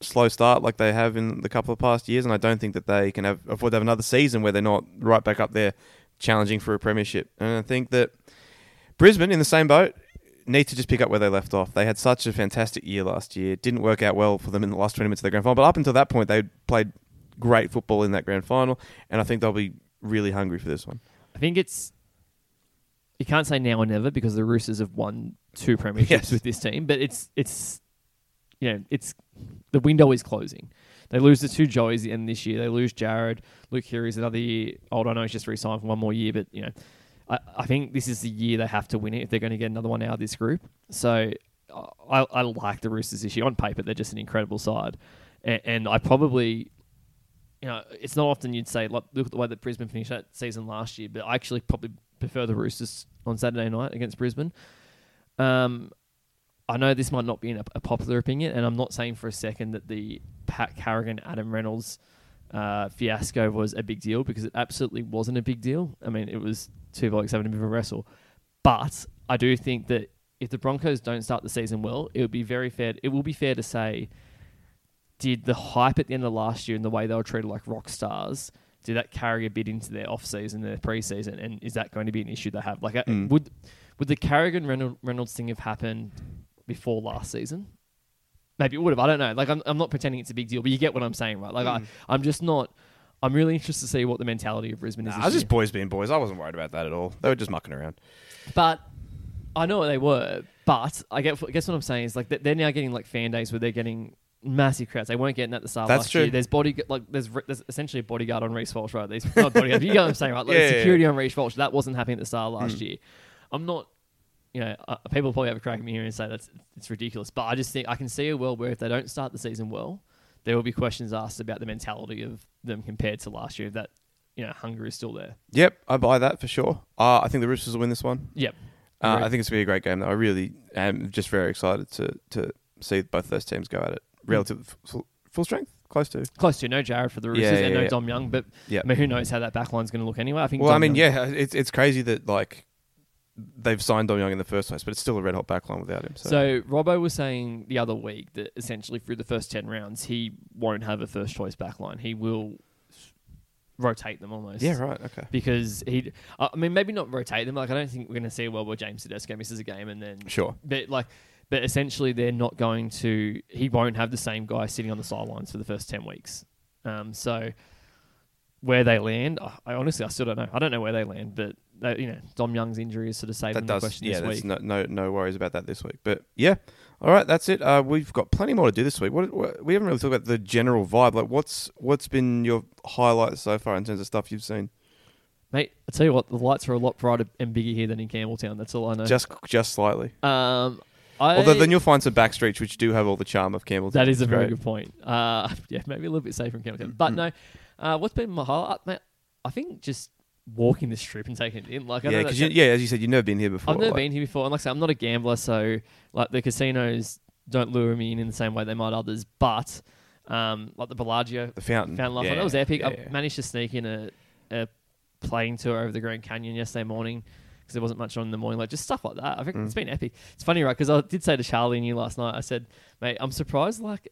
slow start like they have in the couple of past years, and I don't think that they can have afford to have another season where they're not right back up there challenging for a premiership. And I think that Brisbane in the same boat need to just pick up where they left off. They had such a fantastic year last year. Didn't work out well for them in the last 20 minutes of the grand final, but up until that point, they played great football in that grand final, and I think they'll be really hungry for this one. I think it's you can't say now or never because the Roosters have won two premierships Yes. with this team, but it's it's you know it's the window is closing. They lose the two Joeys at the end of this year. They lose Jared. Luke Keary's another year old. I know he's just re-signed for one more year, but you know, I, I think this is the year they have to win it if they're going to get another one out of this group. So I, I like the Roosters this year. On paper, they're just an incredible side, and, and I probably you know, it's not often you'd say like look at the way that Brisbane finished that season last year, but I actually probably prefer the Roosters on Saturday night against Brisbane. Um, I know this might not be a, a popular opinion, and I'm not saying for a second that the Pat Carrigan, Adam Reynolds uh, fiasco was a big deal because it absolutely wasn't a big deal. I mean, it was two blokes having a bit of a wrestle, but I do think that if the Broncos don't start the season well, it would be very fair. It will be fair to say did the hype at the end of last year and the way they were treated like rock stars did that carry a bit into their off season, their preseason, and is that going to be an issue they have? Like, uh, Mm. would would the Carrigan Reynolds, Reynolds thing have happened before last season? Maybe it would have. I don't know. Like, I'm, I'm not pretending it's a big deal, but you get what I'm saying, right? Like, Mm. I, I'm just not. I'm really interested to see what the mentality of Brisbane is. Nah, this I was year. just boys being boys. I wasn't worried about that at all. They were just mucking around. But I know what they were. But I get, I guess what I'm saying is like they're now getting like fan days where they're getting massive crowds. They weren't getting that at the start That's last true. year. There's body like there's there's essentially a bodyguard on Reece Walsh, right? These not bodyguard. you get what I'm saying, right? Like Yeah, yeah, security on Reece Walsh. That wasn't happening at the start last Mm. year. I'm not. You know, uh, people probably have a crack at me here and say that's it's ridiculous, but I just think I can see a world where if they don't start the season well, there will be questions asked about the mentality of them compared to last year. That you know, hunger is still there. Yep, I buy that for sure. Uh, I think the Roosters will win this one. Yep. Uh, I think it's gonna be a great game though. I really am just very excited to to see both those teams go at it. Relative full, full strength, close to. Close to no Jared for the Roosters Yeah, and no yeah. Dom Young, but Yeah. I mean, who knows how that backline's going to look anyway? I think. Well, I mean, Young- yeah, it's it's crazy that like they've signed Dom Young in the first place, but it's still a red hot backline without him. So, So Robbo was saying the other week that essentially through the first ten rounds he won't have a first choice backline. He will rotate them almost. yeah, right, okay. Because he, I mean, maybe not rotate them. Like I don't think we're going to see a world where James Tedesco misses a game and then, Sure. but like, but essentially they're not going to. He won't have the same guy sitting on the sidelines for the first ten weeks. Um, so where they land, I, I honestly I still don't know. I don't know where they land, but they, you know, Dom Young's injury is sort of saved That them the question yeah. this week. no, no no worries about that this week. But yeah, all right, that's it. Uh, we've got plenty more to do this week. What, what we haven't really talked about the general vibe. Like, what's what's been your highlights so far in terms of stuff you've seen? Mate, I tell you what, the lights are a lot brighter and bigger here than in Campbelltown. That's all I know. Just just slightly. um, I, Although then you'll find some back streets which do have all the charm of Campbelltown. that is a very great. good point. Uh, yeah, maybe a little bit safer in Campbelltown, but Mm. no. Uh, what's been my highlight, mate? I think just walking the strip and taking it in. Like, I Yeah, because yeah, as you said, you've never been here before. I've never like- been here before, and like I say, I'm not a gambler, so like the casinos don't lure me in in the same way they might others. But um, like the Bellagio, The fountain. Fountain Life, Yeah, that was epic. yeah, I yeah. managed to sneak in a, a plane tour over the Grand Canyon yesterday morning because there wasn't much on in the morning. Like just stuff like that. I think Mm. it's been epic. It's funny, right? Because I did say to Charlie and you last night, I said, mate, I'm surprised like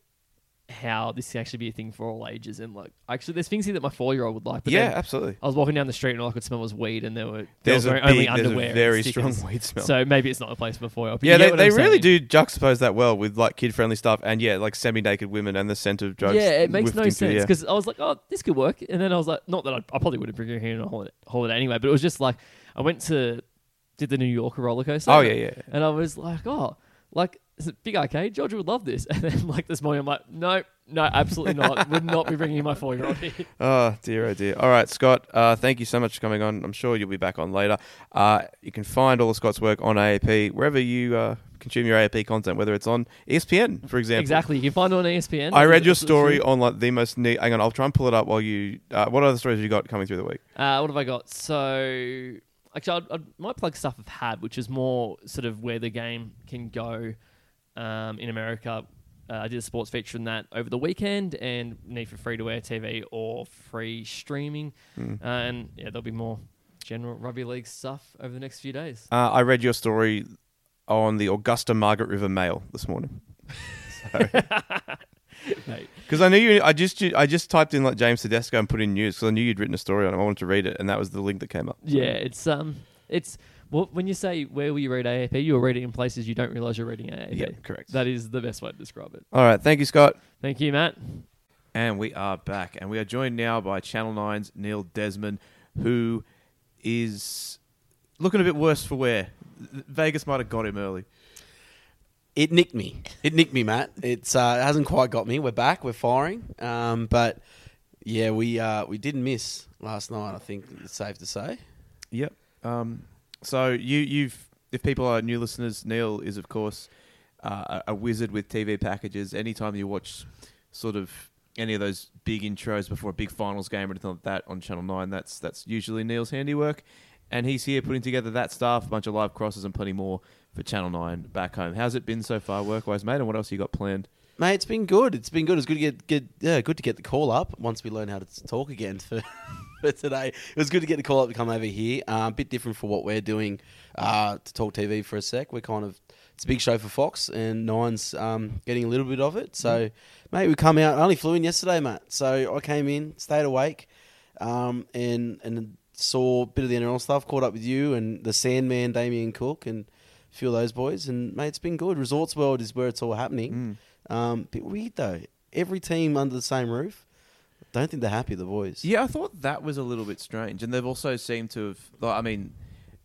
how this can actually be a thing for all ages. And like actually, there's things here that my four year old would like. But yeah, then absolutely. I was walking down the street and all I could smell was weed, and there were There's there a was only big, there's underwear, a very strong weed smell. So maybe it's not a place for four year old. yeah, they, they really do juxtapose that well with like kid friendly stuff and yeah, like semi naked women and the scent of drugs. Yeah, it makes no sense because I was like, oh, this could work, and then I was like, not that I, I probably would have bring her here on a holiday, holiday anyway, but it was just like I went to did the New Yorker roller coaster. Oh yeah. yeah. and I was like, oh, like it's a big arcade. Georgia would love this, and then like this morning, I'm like, no, no, absolutely not. would not be bringing my four year old here. Oh dear, oh dear. All right, Scott. Uh, thank you so much for coming on. I'm sure you'll be back on later. Uh, you can find all of Scott's work on AAP wherever you uh, consume your AAP content, whether it's on ESPN, for example. Exactly, you can find it on ESPN. I read your story on like the most neat. Hang on, I'll try and pull it up while you. Uh, what other stories have you got coming through the week? Uh, what have I got? So, actually, I might plug stuff I've had, which is more sort of where the game can go um, in America. Uh, I did a sports feature in that over the weekend, and need for free to air TV or free streaming. Hmm. Uh, and yeah, there'll be more general rugby league stuff over the next few days. Uh, I read your story on the Augusta Margaret River Mail this morning. Because I knew you, I just I just typed in like James Tedesco and put in news because I knew you'd written a story on it. I wanted to read it, and that was the link that came up. yeah, it's um, it's well, when you say where will you read AAP, you're reading in places you don't realize you're reading AAP. Yeah, correct. That is the best way to describe it. All right, thank you, Scott. Thank you, Matt. And we are back, and we are joined now by Channel 9's Neil Dessmann, who is looking a bit worse for wear. Vegas might have got him early. It nicked me. It nicked me, Matt. It's uh, it hasn't quite got me. We're back. We're firing. Um, but yeah, we uh, we did miss last night. I think it's safe to say. Yep. Um, so you you've if people are new listeners, Neil is of course uh, a wizard with TV packages. Anytime you watch sort of any of those big intros before a big finals game or anything like that on Channel Nine, that's that's usually Neil's handiwork. And he's here putting together that stuff, a bunch of live crosses, and plenty more for Channel Nine back home. How's it been so far, work-wise, mate? And what else you got planned? Mate, it's been good. It's been good. It's good to get, get yeah, good to get the call up once we learn how to talk again for, for today. It was good to get the call up to come over here. Uh, a bit different for what we're doing uh, to talk TV for a sec. We're kind of it's a big show for Fox, and Nine's um, getting a little bit of it. So, mate, we come out. I only flew in yesterday, Matt. So I came in, stayed awake, um, and and saw a bit of the NRL stuff. Caught up with you and the Sandman, Damien Cook, and a few of those boys. And mate, it's been good. Resorts World is where it's all happening. Um, bit weird though. Every team under the same roof. Don't think they're happy. The boys. Yeah, I thought that was a little bit strange, and they've also seemed to have. like, I mean,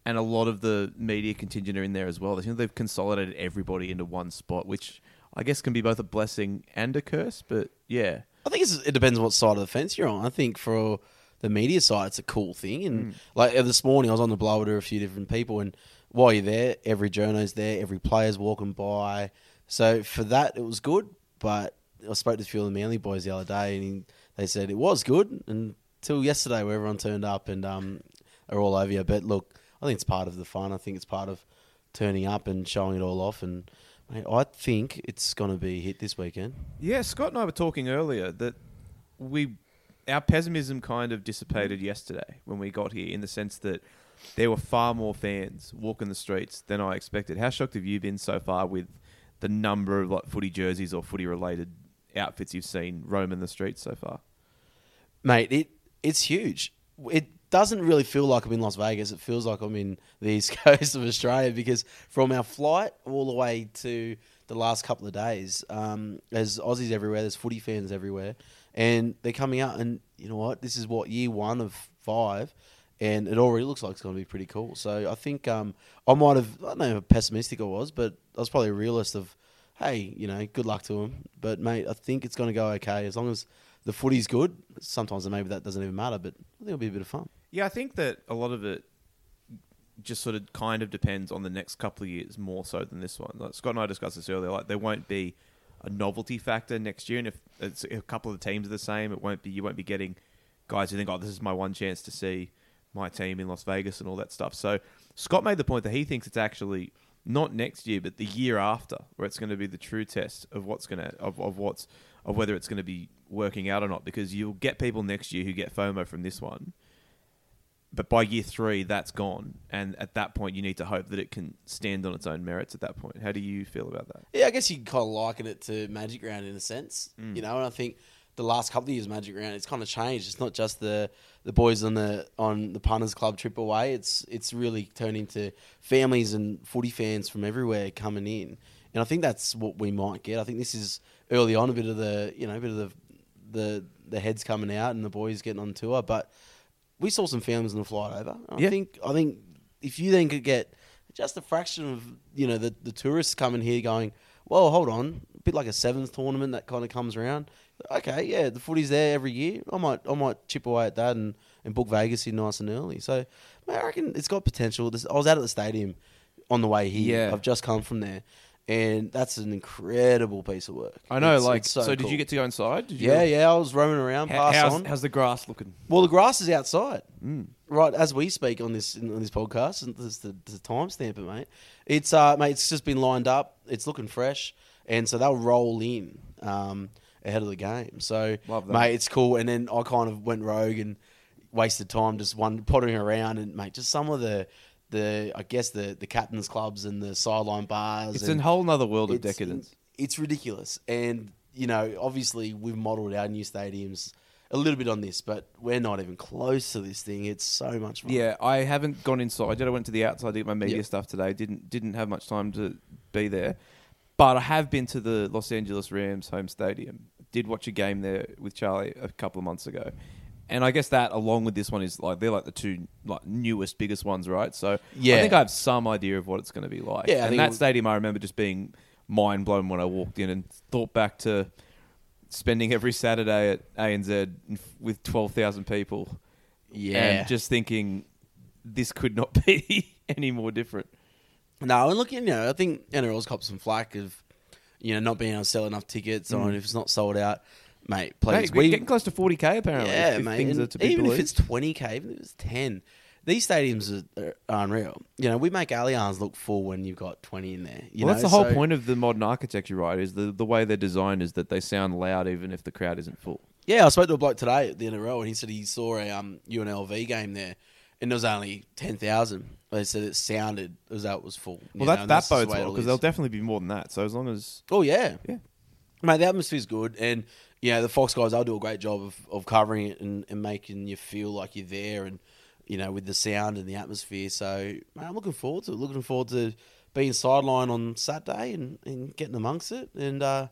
and a lot of the media contingent are in there as well. They seem they've consolidated everybody into one spot, which I guess can be both a blessing and a curse. But yeah, I think it's, it depends on what side of the fence you're on. I think for the media side, it's a cool thing. And like uh, this morning, I was on the blower to a few different people, and while you're there, every journo's there, every player's walking by. So for that, it was good. But I spoke to a few of the Manly boys the other day, and he, they said it was good until yesterday, where everyone turned up and um, are all over you. But look, I think it's part of the fun. I think it's part of turning up and showing it all off. And mate, I think it's going to be a hit this weekend. Yeah, Scott and I were talking earlier that we our pessimism kind of dissipated yesterday when we got here, in the sense that there were far more fans walking the streets than I expected. How shocked have you been so far with the number of like footy jerseys or footy related outfits you've seen roaming the streets so far? mate. It it's huge. It doesn't really feel like I'm in Las Vegas. It feels like I'm in the east coast of Australia because from our flight all the way to the last couple of days, um, there's Aussies everywhere. There's footy fans everywhere, and they're coming out. And you know what? This is what year one of five. And it already looks like it's going to be pretty cool. So I think um, I might have, I don't know how pessimistic I was, but I was probably a realist of, hey, you know, good luck to him. But, mate, I think it's going to go okay. As long as the footy's good, sometimes maybe that doesn't even matter, but I think it'll be a bit of fun. Yeah, I think that a lot of it just sort of kind of depends on the next couple of years more so than this one. Like Scott and I discussed this earlier. Like there won't be a novelty factor next year, and if it's a couple of the teams are the same, it won't be. You won't be getting guys who think, "Oh, this is my one chance to see my team in Las Vegas and all that stuff." So Scott made the point that he thinks it's actually not next year, but the year after, where it's going to be the true test of what's going to of, of what's of whether it's going to be working out or not. Because you'll get people next year who get FOMO from this one, but by year three, that's gone, and at that point, you need to hope that it can stand on its own merits. At that point, how do you feel about that? Yeah, I guess you kind of liken it to Magic Round in a sense, Mm. you know. And I think the last couple of years Magic Round, it's kind of changed. It's not just the the boys on the on the punters club trip away. It's it's really turned into families and footy fans from everywhere coming in, and I think that's what we might get. I think this is early on a bit of the you know a bit of the the the heads coming out and the boys getting on tour, but we saw some families on the flight over. I Yeah. think I think if you then could get just a fraction of you know the the tourists coming here going, well, hold on, a bit like a sevens tournament that kind of comes around. Okay, yeah, the footy's there every year. I might I might chip away at that and, and book Vegas in nice and early. So mate, I reckon it's got potential. This, I was out at the stadium on the way here. Yeah. I've just come from there, and that's an incredible piece of work. I know, It's- like, it's so, did cool. you get to go inside? Did you Yeah, yeah. I was roaming around, How, how's, on. how's the grass looking? Well, the grass is outside, Mm. right as we speak on this on this podcast, and this is the, the timestamp it, mate. It's uh, mate, it's just been lined up. It's looking fresh, and so they'll roll in um, ahead of the game. So, mate, it's cool. And then I kind of went rogue and wasted time just one pottering around, and mate, just some of the the I guess the the captains clubs and the sideline bars. It's a whole nother world of decadence. It's ridiculous, and you know, obviously, we've modelled our new stadiums a little bit on this, but we're not even close to this thing. It's so much fun. Yeah, I haven't gone inside yet. I went to the outside to get my media Yeah. stuff today. Didn't didn't have much time to be there, but I have been to the Los Angeles Rams home stadium. Did watch a game there with Charlie a couple of months ago, and I guess that along with this one is like they're like the two like newest biggest ones, right? So Yeah. I think I have some idea of what it's going to be like. Yeah, and that stadium I remember just being mind blown when I walked in and thought back to spending every Saturday at ANZ with twelve thousand people yeah. and just thinking this could not be any more different. no, and look, you know, I think NRL's copped some flack of you know not being able to sell enough tickets, or Mm. if it's not sold out, mate. Mate, Please, we're getting close to forty k apparently. yeah, if mate. things are to be even believed. if it's twenty k, even if it's ten, these stadiums are, are unreal. You know, we make Allianz look full when you've got twenty in there. You well, know? that's the whole So- point of the modern architecture, right? Is the the way they're designed is that they sound loud even if the crowd isn't full. Yeah, I spoke to a bloke today at the NRL, and he said he saw a um, UNLV game there, and there was only ten thousand. They said it sounded as though it was full. Well, that that that's just the bodes well because there'll definitely be more than that. So as long as Oh yeah, Yeah. mate. The atmosphere's good, and you know the Fox guys. They'll do a great job of, of covering it and, and making you feel like you're there, and you know with the sound and the atmosphere. So, mate, I'm looking forward to it. Looking forward to being sideline on Saturday and, and getting amongst it. And uh,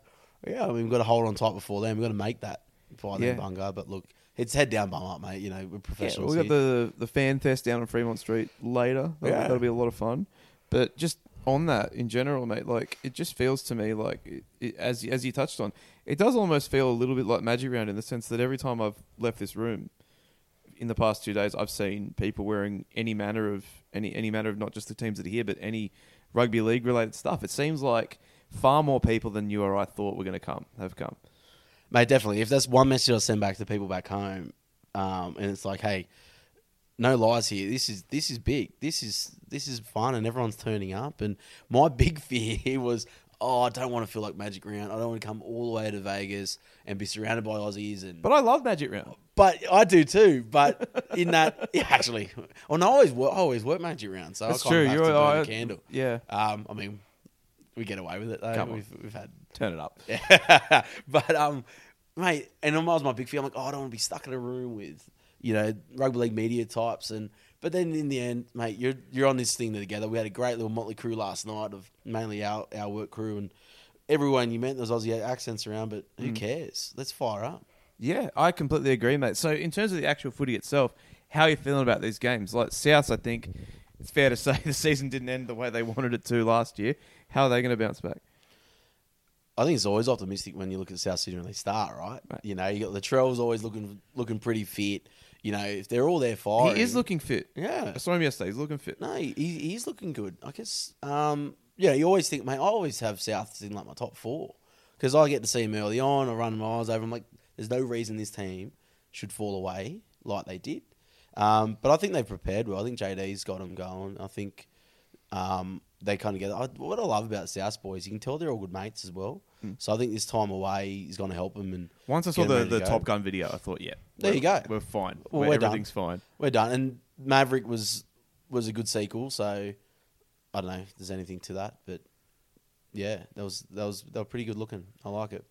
yeah, I mean, we've got to hold on tight before then. We've got to make that by then, Yeah. Bunga. But look, it's head down, bum up, mate. You know we're yeah, professionals. we got here. the the fan fest down on Fremont Street later. That'll, Yeah. that'll be a lot of fun. But just on that in general, mate, like it just feels to me like it, it, as as you touched on, it does almost feel a little bit like Magic Round in the sense that every time I've left this room in the past two days, I've seen people wearing any manner of any any manner of not just the teams that are here, but any rugby league related stuff. It seems like far more people than you or I thought were going to come have come. Mate, definitely. If that's one message I send back to people back home, um, and it's like, hey, no lies here. This is this is big. This is this is fun, and everyone's turning up. And my big fear was, oh, I don't want to feel like Magic Round. I don't want to come all the way to Vegas and be surrounded by Aussies. And But I love Magic Round. but I do too. But in that, yeah, actually, well, no, I always work, I always work Magic Round, so That's I kind true. of have You're to burn a candle. Yeah. Um, I mean, we get away with it though. Come on. We've we've had Turn it up. but um, mate, and I was my big fear. I'm like, oh, I don't want to be stuck in a room with you know rugby league media types, and but then in the end, mate, you're you're on this thing together. We had a great little motley crew last night of mainly our our work crew and everyone you met. There's Aussie accents around, but Mm. who cares? Let's fire up. Yeah, I completely agree, mate. So, in terms of the actual footy itself, how are you feeling about these games? Like Souths, I think it's fair to say the season didn't end the way they wanted it to last year. How are they going to bounce back? I think it's always optimistic when you look at South Sydney when they start, right? Right. You know, you got Latrell's always looking looking pretty fit. You know, if they're all there firing, He is looking fit. yeah. I saw him yesterday. He's looking fit. No, he, he's looking good. I guess. Um, yeah, you always think, mate. I always have Souths in like my top four because I get to see him early on. I run miles over. I'm like, there's no reason this team should fall away like they did. Um, but I think they've prepared well. I think JD's got them going. I think um, they kind of get. I, what I love about South boys, you can tell they're all good mates as well. So I think this time away is going to help them. And Once I saw 'em the, to the. Top Gun video, I thought, yeah, There you go. We're fine. Well, We're- we're done. everything's fine. we're done. And Maverick was was a good sequel, so I don't know if there's anything to that, but yeah, that was that was they were pretty good looking. I like it.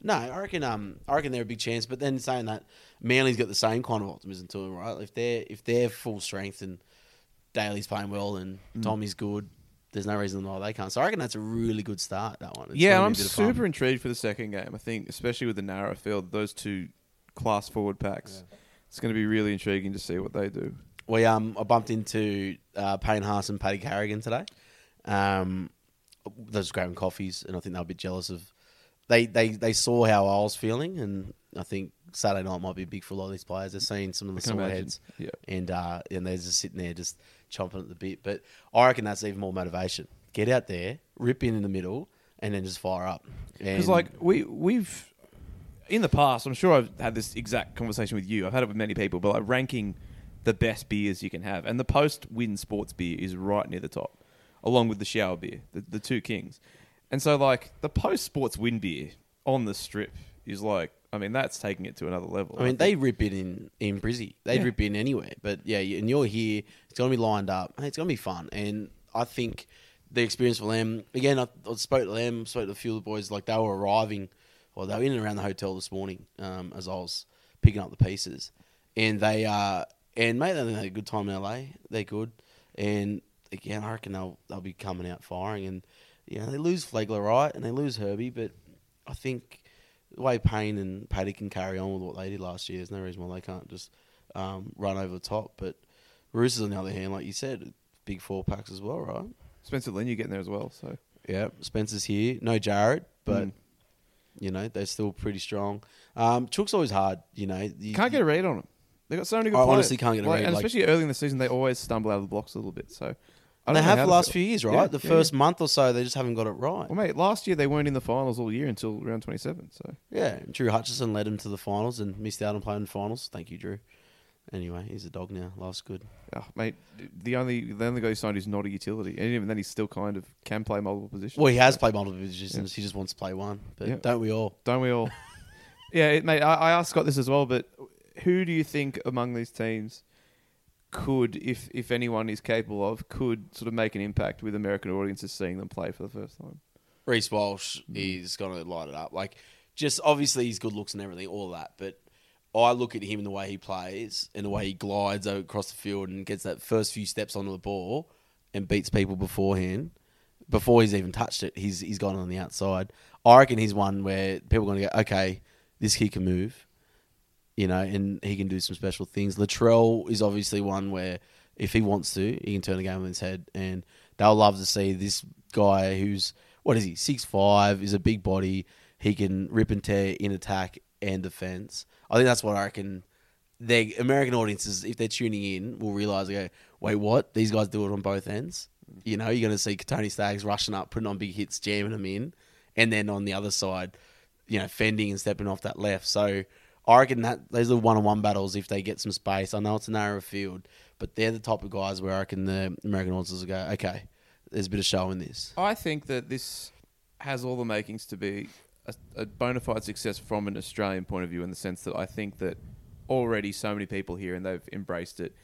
No, I reckon um I reckon they're a big chance, but then saying that Manly's got the same kind of optimism to them, right? If they're if they're full strength and Daly's playing well and Mm. Tommy's good, there's no reason why they can't. So I reckon that's a really good start. That one. It's yeah, I'm be a bit of fun. super intrigued for the second game. I think, especially with the narrow field, those two class forward packs, it's going to be really intriguing to see what they do. We um I bumped into uh, Payne Haas and Paddy Carrigan today. Um, those grabbing coffees, and I think they were a bit jealous of. They, they they saw how I was feeling, and I think Saturday night might be big for a lot of these players. They're seeing some of the sore heads, Yeah. and uh, and they're just sitting there just chomping at the bit. But I reckon that's even more motivation. Get out there, rip in in the middle, and then just fire up. Because like we we've in the past, I'm sure I've had this exact conversation with you. I've had it with many people, but like ranking the best beers you can have, and the post win sports beer is right near the top, along with the shower beer, the, the two kings. And so like the post sports win beer on the strip is like, I mean, that's taking it to another level. I mean, they rip it in in Brizzy. They Yeah. rip in anywhere. But yeah, you- and you're here. It's going to be lined up. Hey, it's going to be fun. And I think the experience for them. Again, I, I spoke to them. Spoke to a few of the boys. Like they were arriving, or they were in and around the hotel this morning um, as I was picking up the pieces. And they uh and mate, they had a good time in LA. They're good. And again, I reckon they'll they'll be coming out firing. And you know, they lose Flegler right, and they lose Herbie, but I think the way Payne and Paddy can carry on with what they did last year, there's no reason why they can't just um, run over the top. But Roosters, on the other hand, like you said, big four packs as well, right? Spencer Leniu, you're getting there as well. So Yeah, Spencer's here. No Jared, but Mm. you know they're still pretty strong. Um, Chook's always hard. You know, you, can't get a read on them. They got so many good I players. honestly can't get a Like, read, and like- especially early in the season, they always stumble out of the blocks a little bit. So They have the last few years, right? Yeah, the yeah, first month or so, they just haven't got it right. Well, mate, last year they weren't in the finals all year until round 27. So Yeah, Drew Hutchison led them to the finals and missed out on playing the finals. Thank you, Drew. Anyway, he's a dog now. Life's good. Oh, mate, the only the only guy who signed is not a utility, and even then, he still kind of can play multiple positions. Well, he has played multiple positions. He just wants to play one. But Yeah. don't we all? don't we all? yeah, it, mate. I, I asked Scott this as well, but who do you think among these teams could, if if anyone is capable of, could sort of make an impact with American audiences seeing them play for the first time? Reece Walsh mm. is going to light it up. Like, just obviously his good looks and everything, all that. But I look at him and the way he plays and the way he glides across the field and gets that first few steps onto the ball and beats people beforehand. Before he's even touched it, he's he's gone on the outside. I reckon he's one where people are going to go, okay, this kid can move, you know, and he can do some special things. Latrell is obviously one where if he wants to, he can turn the game on his head, and they'll love to see this guy who's what is he six five is a big body. He can rip and tear in attack and defense. I think that's what I reckon. The American audiences, if they're tuning in, will realize, okay, wait, what? These guys do it on both ends. You know, you're going to see Tony Staggs rushing up, putting on big hits, jamming them in, and then on the other side, you know, fending and stepping off that left. So I reckon that those are one-on-one battles if they get some space. I know it's a narrow field, but they're the type of guys where I reckon the American Aussies will go, okay, there's a bit of show in this. I think that this has all the makings to be a, a bona fide success from an Australian point of view, in the sense that I think that already so many people here and they've embraced it,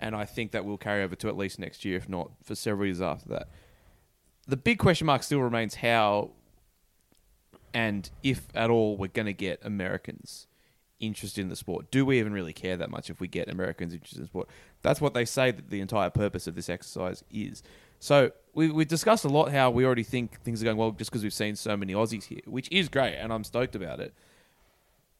and I think that will carry over to at least next year, if not for several years after that. The big question mark still remains how and if at all we're going to get Americans interested in the sport. Do we even really care that much if we get Americans interested in sport? That's what they say that the entire purpose of this exercise is. So we we discussed a lot how we already think things are going well just because we've seen so many Aussies here, which is great, and I'm stoked about it.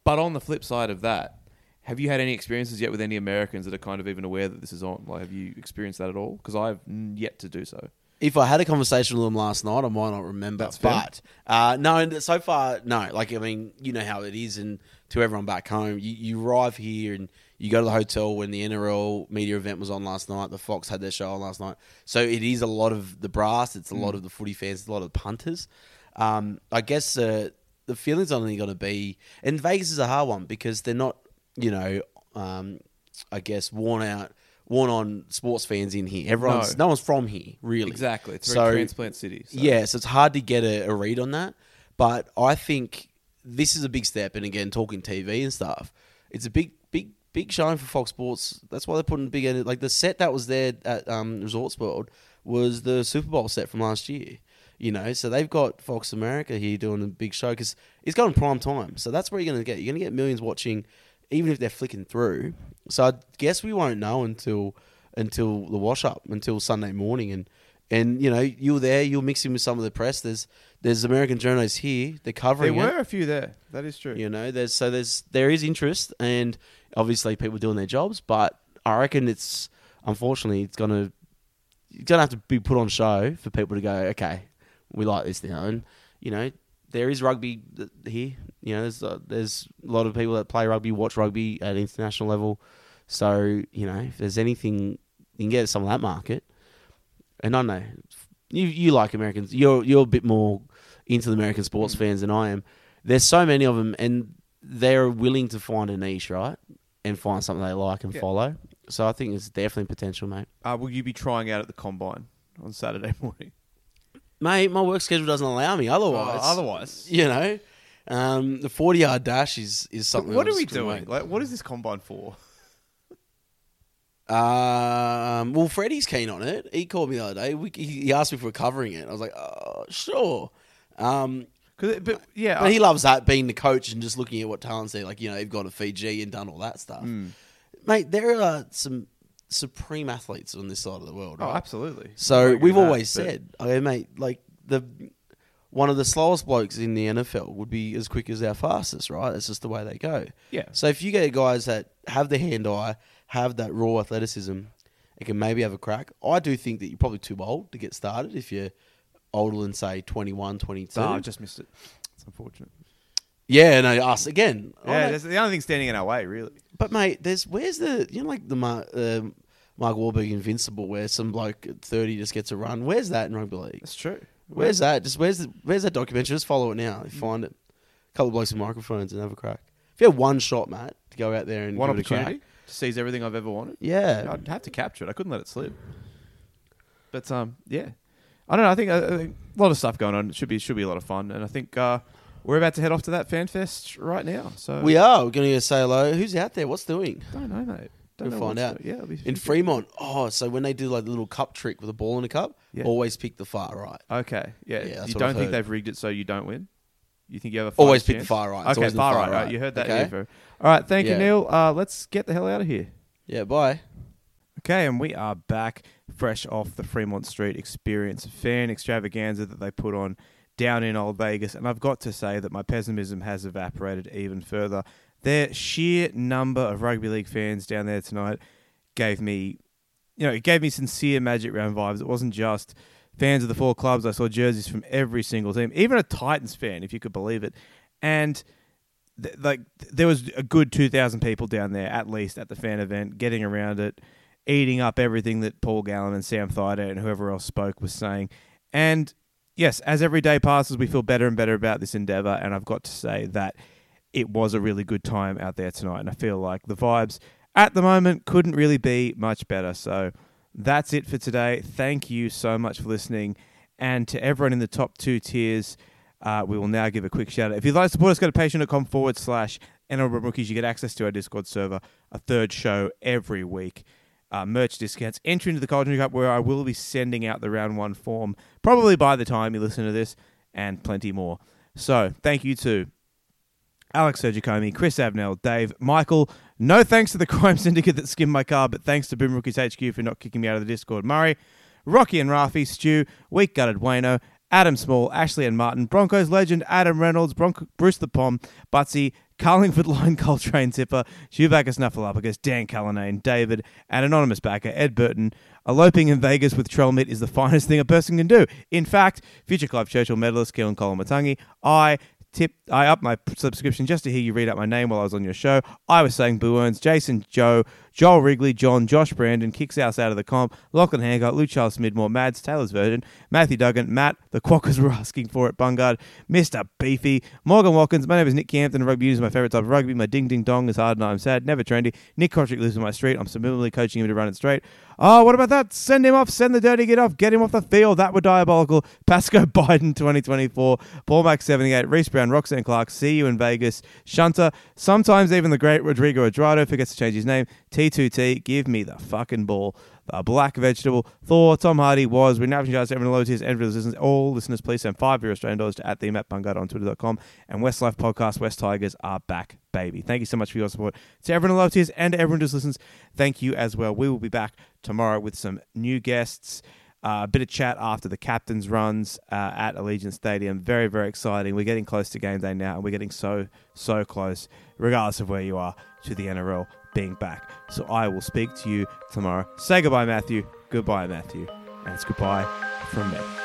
But on the flip side of that, have you had any experiences yet with any Americans that are kind of even aware that this is on? Like, have you experienced that at all? Because I've yet to do so. If I had a conversation with them last night, I might not remember. That's but uh, no, so far, no. Like I mean, you know how it is, and to everyone back home, you, you arrive here and you go to the hotel when the NRL media event was on last night. The Fox had their show on last night, so it is a lot of the brass. It's a lot of the footy fans. It's a lot of the punters. Um, I guess uh, the feeling's only going to be, and Vegas is a hard one because they're not, you know, um, I guess worn out, worn on sports fans in here. Everyone's No. no, one's from here, really. Exactly, it's a So- very transplant city. so- Yeah, so it's hard to get a, a read on that. But I think this is a big step. And again, talking TV and stuff, it's a big, big, big showing for Fox Sports. That's why they're putting a big in Like the set that was there at um, Resorts World was the Super Bowl set from last year. You know, so they've got Fox America here doing a big show because it's going prime time. So that's where you're going to get. You're going to get millions watching, even if they're flicking through. So I guess we won't know until until the wash up, until Sunday morning, and and you know you're there, you're mixing with some of the press. There's there's American journalists here, they're covering. there were it. a few there. That is true. You know, there's so there's there is interest, and obviously people doing their jobs, but I reckon it's unfortunately it's gonna it's gonna have to be put on show for people to go, okay, we like this now, and you know there is rugby here. You know, there's uh, there's a lot of people that play rugby, watch rugby at international level. So you know, if there's anything you can get some of that market, and I know you you like Americans, you're you're a bit more into the American sports fans than I am. There's so many of them, and they're willing to find a niche, right, and find something they like and Yeah. follow. So I think it's definitely potential, mate. Uh, will you be trying out at the combine on Saturday morning? Mate, my work schedule doesn't allow me. Otherwise, Oh, otherwise, you know, um, the forty yard dash is is something. what are we doing? wait. Like, what is this combine for? Um, well, Freddie's keen on it. He called me the other day. We, he he asked me for covering it. I was like, oh, sure. Um, Cause it, but yeah, but he loves that being the coach and just looking at what talents they like. You know, they've gone to Fiji and done all that stuff. Mm. Mate, there are some supreme athletes on this side of the world. oh, absolutely. So we've that, always said, okay, mate, like the one of the slowest blokes in the NFL would be as quick as our fastest, right? That's just the way they go. yeah, So if you get guys that have the hand eye, have that raw athleticism, and can maybe have a crack, I do think that you're probably too old to get started if you're older than say 21, 22. oh, I just missed it. It's unfortunate. Yeah, no, us again. Yeah, that's the only thing standing in our way, really. but mate, there's where's the you know like the Mark, um Mark Wahlberg Invincible where some bloke at 30 just gets a run. Where's that in rugby league? That's true. Where's that? Just where's the, where's that documentary? Just follow it now. Find it. A couple of blokes with microphones and have a crack. If you had one shot, Matt, to go out there and One give it a opportunity crack, to seize everything I've ever wanted. yeah, I'd have to capture it. I couldn't let it slip. But um, yeah, I don't know. I think, uh, I think a lot of stuff going on. It should be should be a lot of fun, and I think uh, we're about to head off to that fan fest right now. So we are. We're going to go say hello. Who's out there? What's doing Don't know, mate. Don't We'll know find out. go- Yeah, it'll be in Fremont? Oh, so when they do like the little cup trick with a ball in a cup, Yeah. always pick the far right. Okay, yeah. Yeah, you don't think they've rigged it so you don't win? You think you have a Always fighter's pick the chance? far right. It's Okay, always far, far right, right. right. You heard that Okay. info. All right, thank Yeah. you, Neil. Uh, let's get the hell out of here. Yeah, bye. Okay, and we are back fresh off the Fremont Street Experience fan extravaganza that they put on down in Old Vegas. And I've got to say that my pessimism has evaporated even further. Their sheer number of rugby league fans down there tonight gave me, you know, it gave me sincere Magic Round vibes. It wasn't just fans of the four clubs. I saw jerseys from every single team, even a Titans fan, if you could believe it. And like there was a good 2000 people down there at least at the fan event getting around it eating up everything that Paul Gallen and Sam Thaiday and whoever else spoke was saying and yes, as every day passes, we feel better and better about this endeavor. And I've got to say that it was a really good time out there tonight. And I feel like the vibes at the moment couldn't really be much better. So that's it for today. Thank you so much for listening. And to everyone in the top two tiers, uh, we will now give a quick shout out. If you'd like to support us, go to patreon.com forward slash NRL Rookies. You get access to our Discord server, a third show every week, uh, merch discounts, entry into the College Cup, where I will be sending out the round one form probably by the time you listen to this, and plenty more. So thank you to Alex Sergicomi, Chris Abnell, Dave, Michael. No thanks to the crime syndicate that skimmed my car, but thanks to Boom Rookies HQ for not kicking me out of the Discord. Murray, Rocky and Rafi, Stu, Weak Gutted Wayno, Adam Small, Ashley and Martin, Broncos legend Adam Reynolds, Bronco, Bruce the Pom, Butsy, Carlingford Line Coltrane Zipper, Chewbacca Snuffleupagus, Dan Cullinane, David, and anonymous backer Ed Burton. Eloping in Vegas with Trellmit is the finest thing a person can do. In fact, future Clive Churchill medalist Keelan Koloamatangi, I tip I up my subscription just to hear you read out my name while I was on your show. I was saying Boo Earns, Jason, Joe, Joel Wrigley, John, Josh Brandon, Kicks House out of the comp, Lachlan Hancock, Luke Charles Smidmore, Mads, Taylor's Virgin, Matthew Duggan, Matt, the Quackers were asking for it, Bungard, Mr. Beefy, Morgan Watkins, my name is Nick Campton, rugby is my favourite type of rugby, my ding ding dong is hard and I'm sad, never trendy, Nick Cotric lives in my street, I'm similarly coaching him to run it straight. Oh, what about that? Send him off, send the dirty get off, get him off the field, that were diabolical. Pasco Biden 2024, Paul Max 78, Reese Brown, Roxanne Clark, see you in Vegas, Shunter, sometimes even the great Rodrigo Edrado forgets to change his name, T2T, give me the fucking ball. The Black Vegetable, Thor, Tom Hardy was, we're now just everyone low tiers, and for listeners, all listeners, please send five your Australian dollars to at the Matt Bungard on twitter.com and Westlife Podcast, West Tigers are back, baby. Thank you so much for your support. To everyone low tiers and to everyone who just listens, thank you as well. We will be back tomorrow with some new guests. Uh, a bit of chat after the captain's runs uh, at Allegiant Stadium. Very, very exciting. We're getting close to game day now, and we're getting so, so close, regardless of where you are, to the NRL being back. So I will speak to you tomorrow. Say goodbye, Matthew. Goodbye, Matthew. And it's goodbye from me.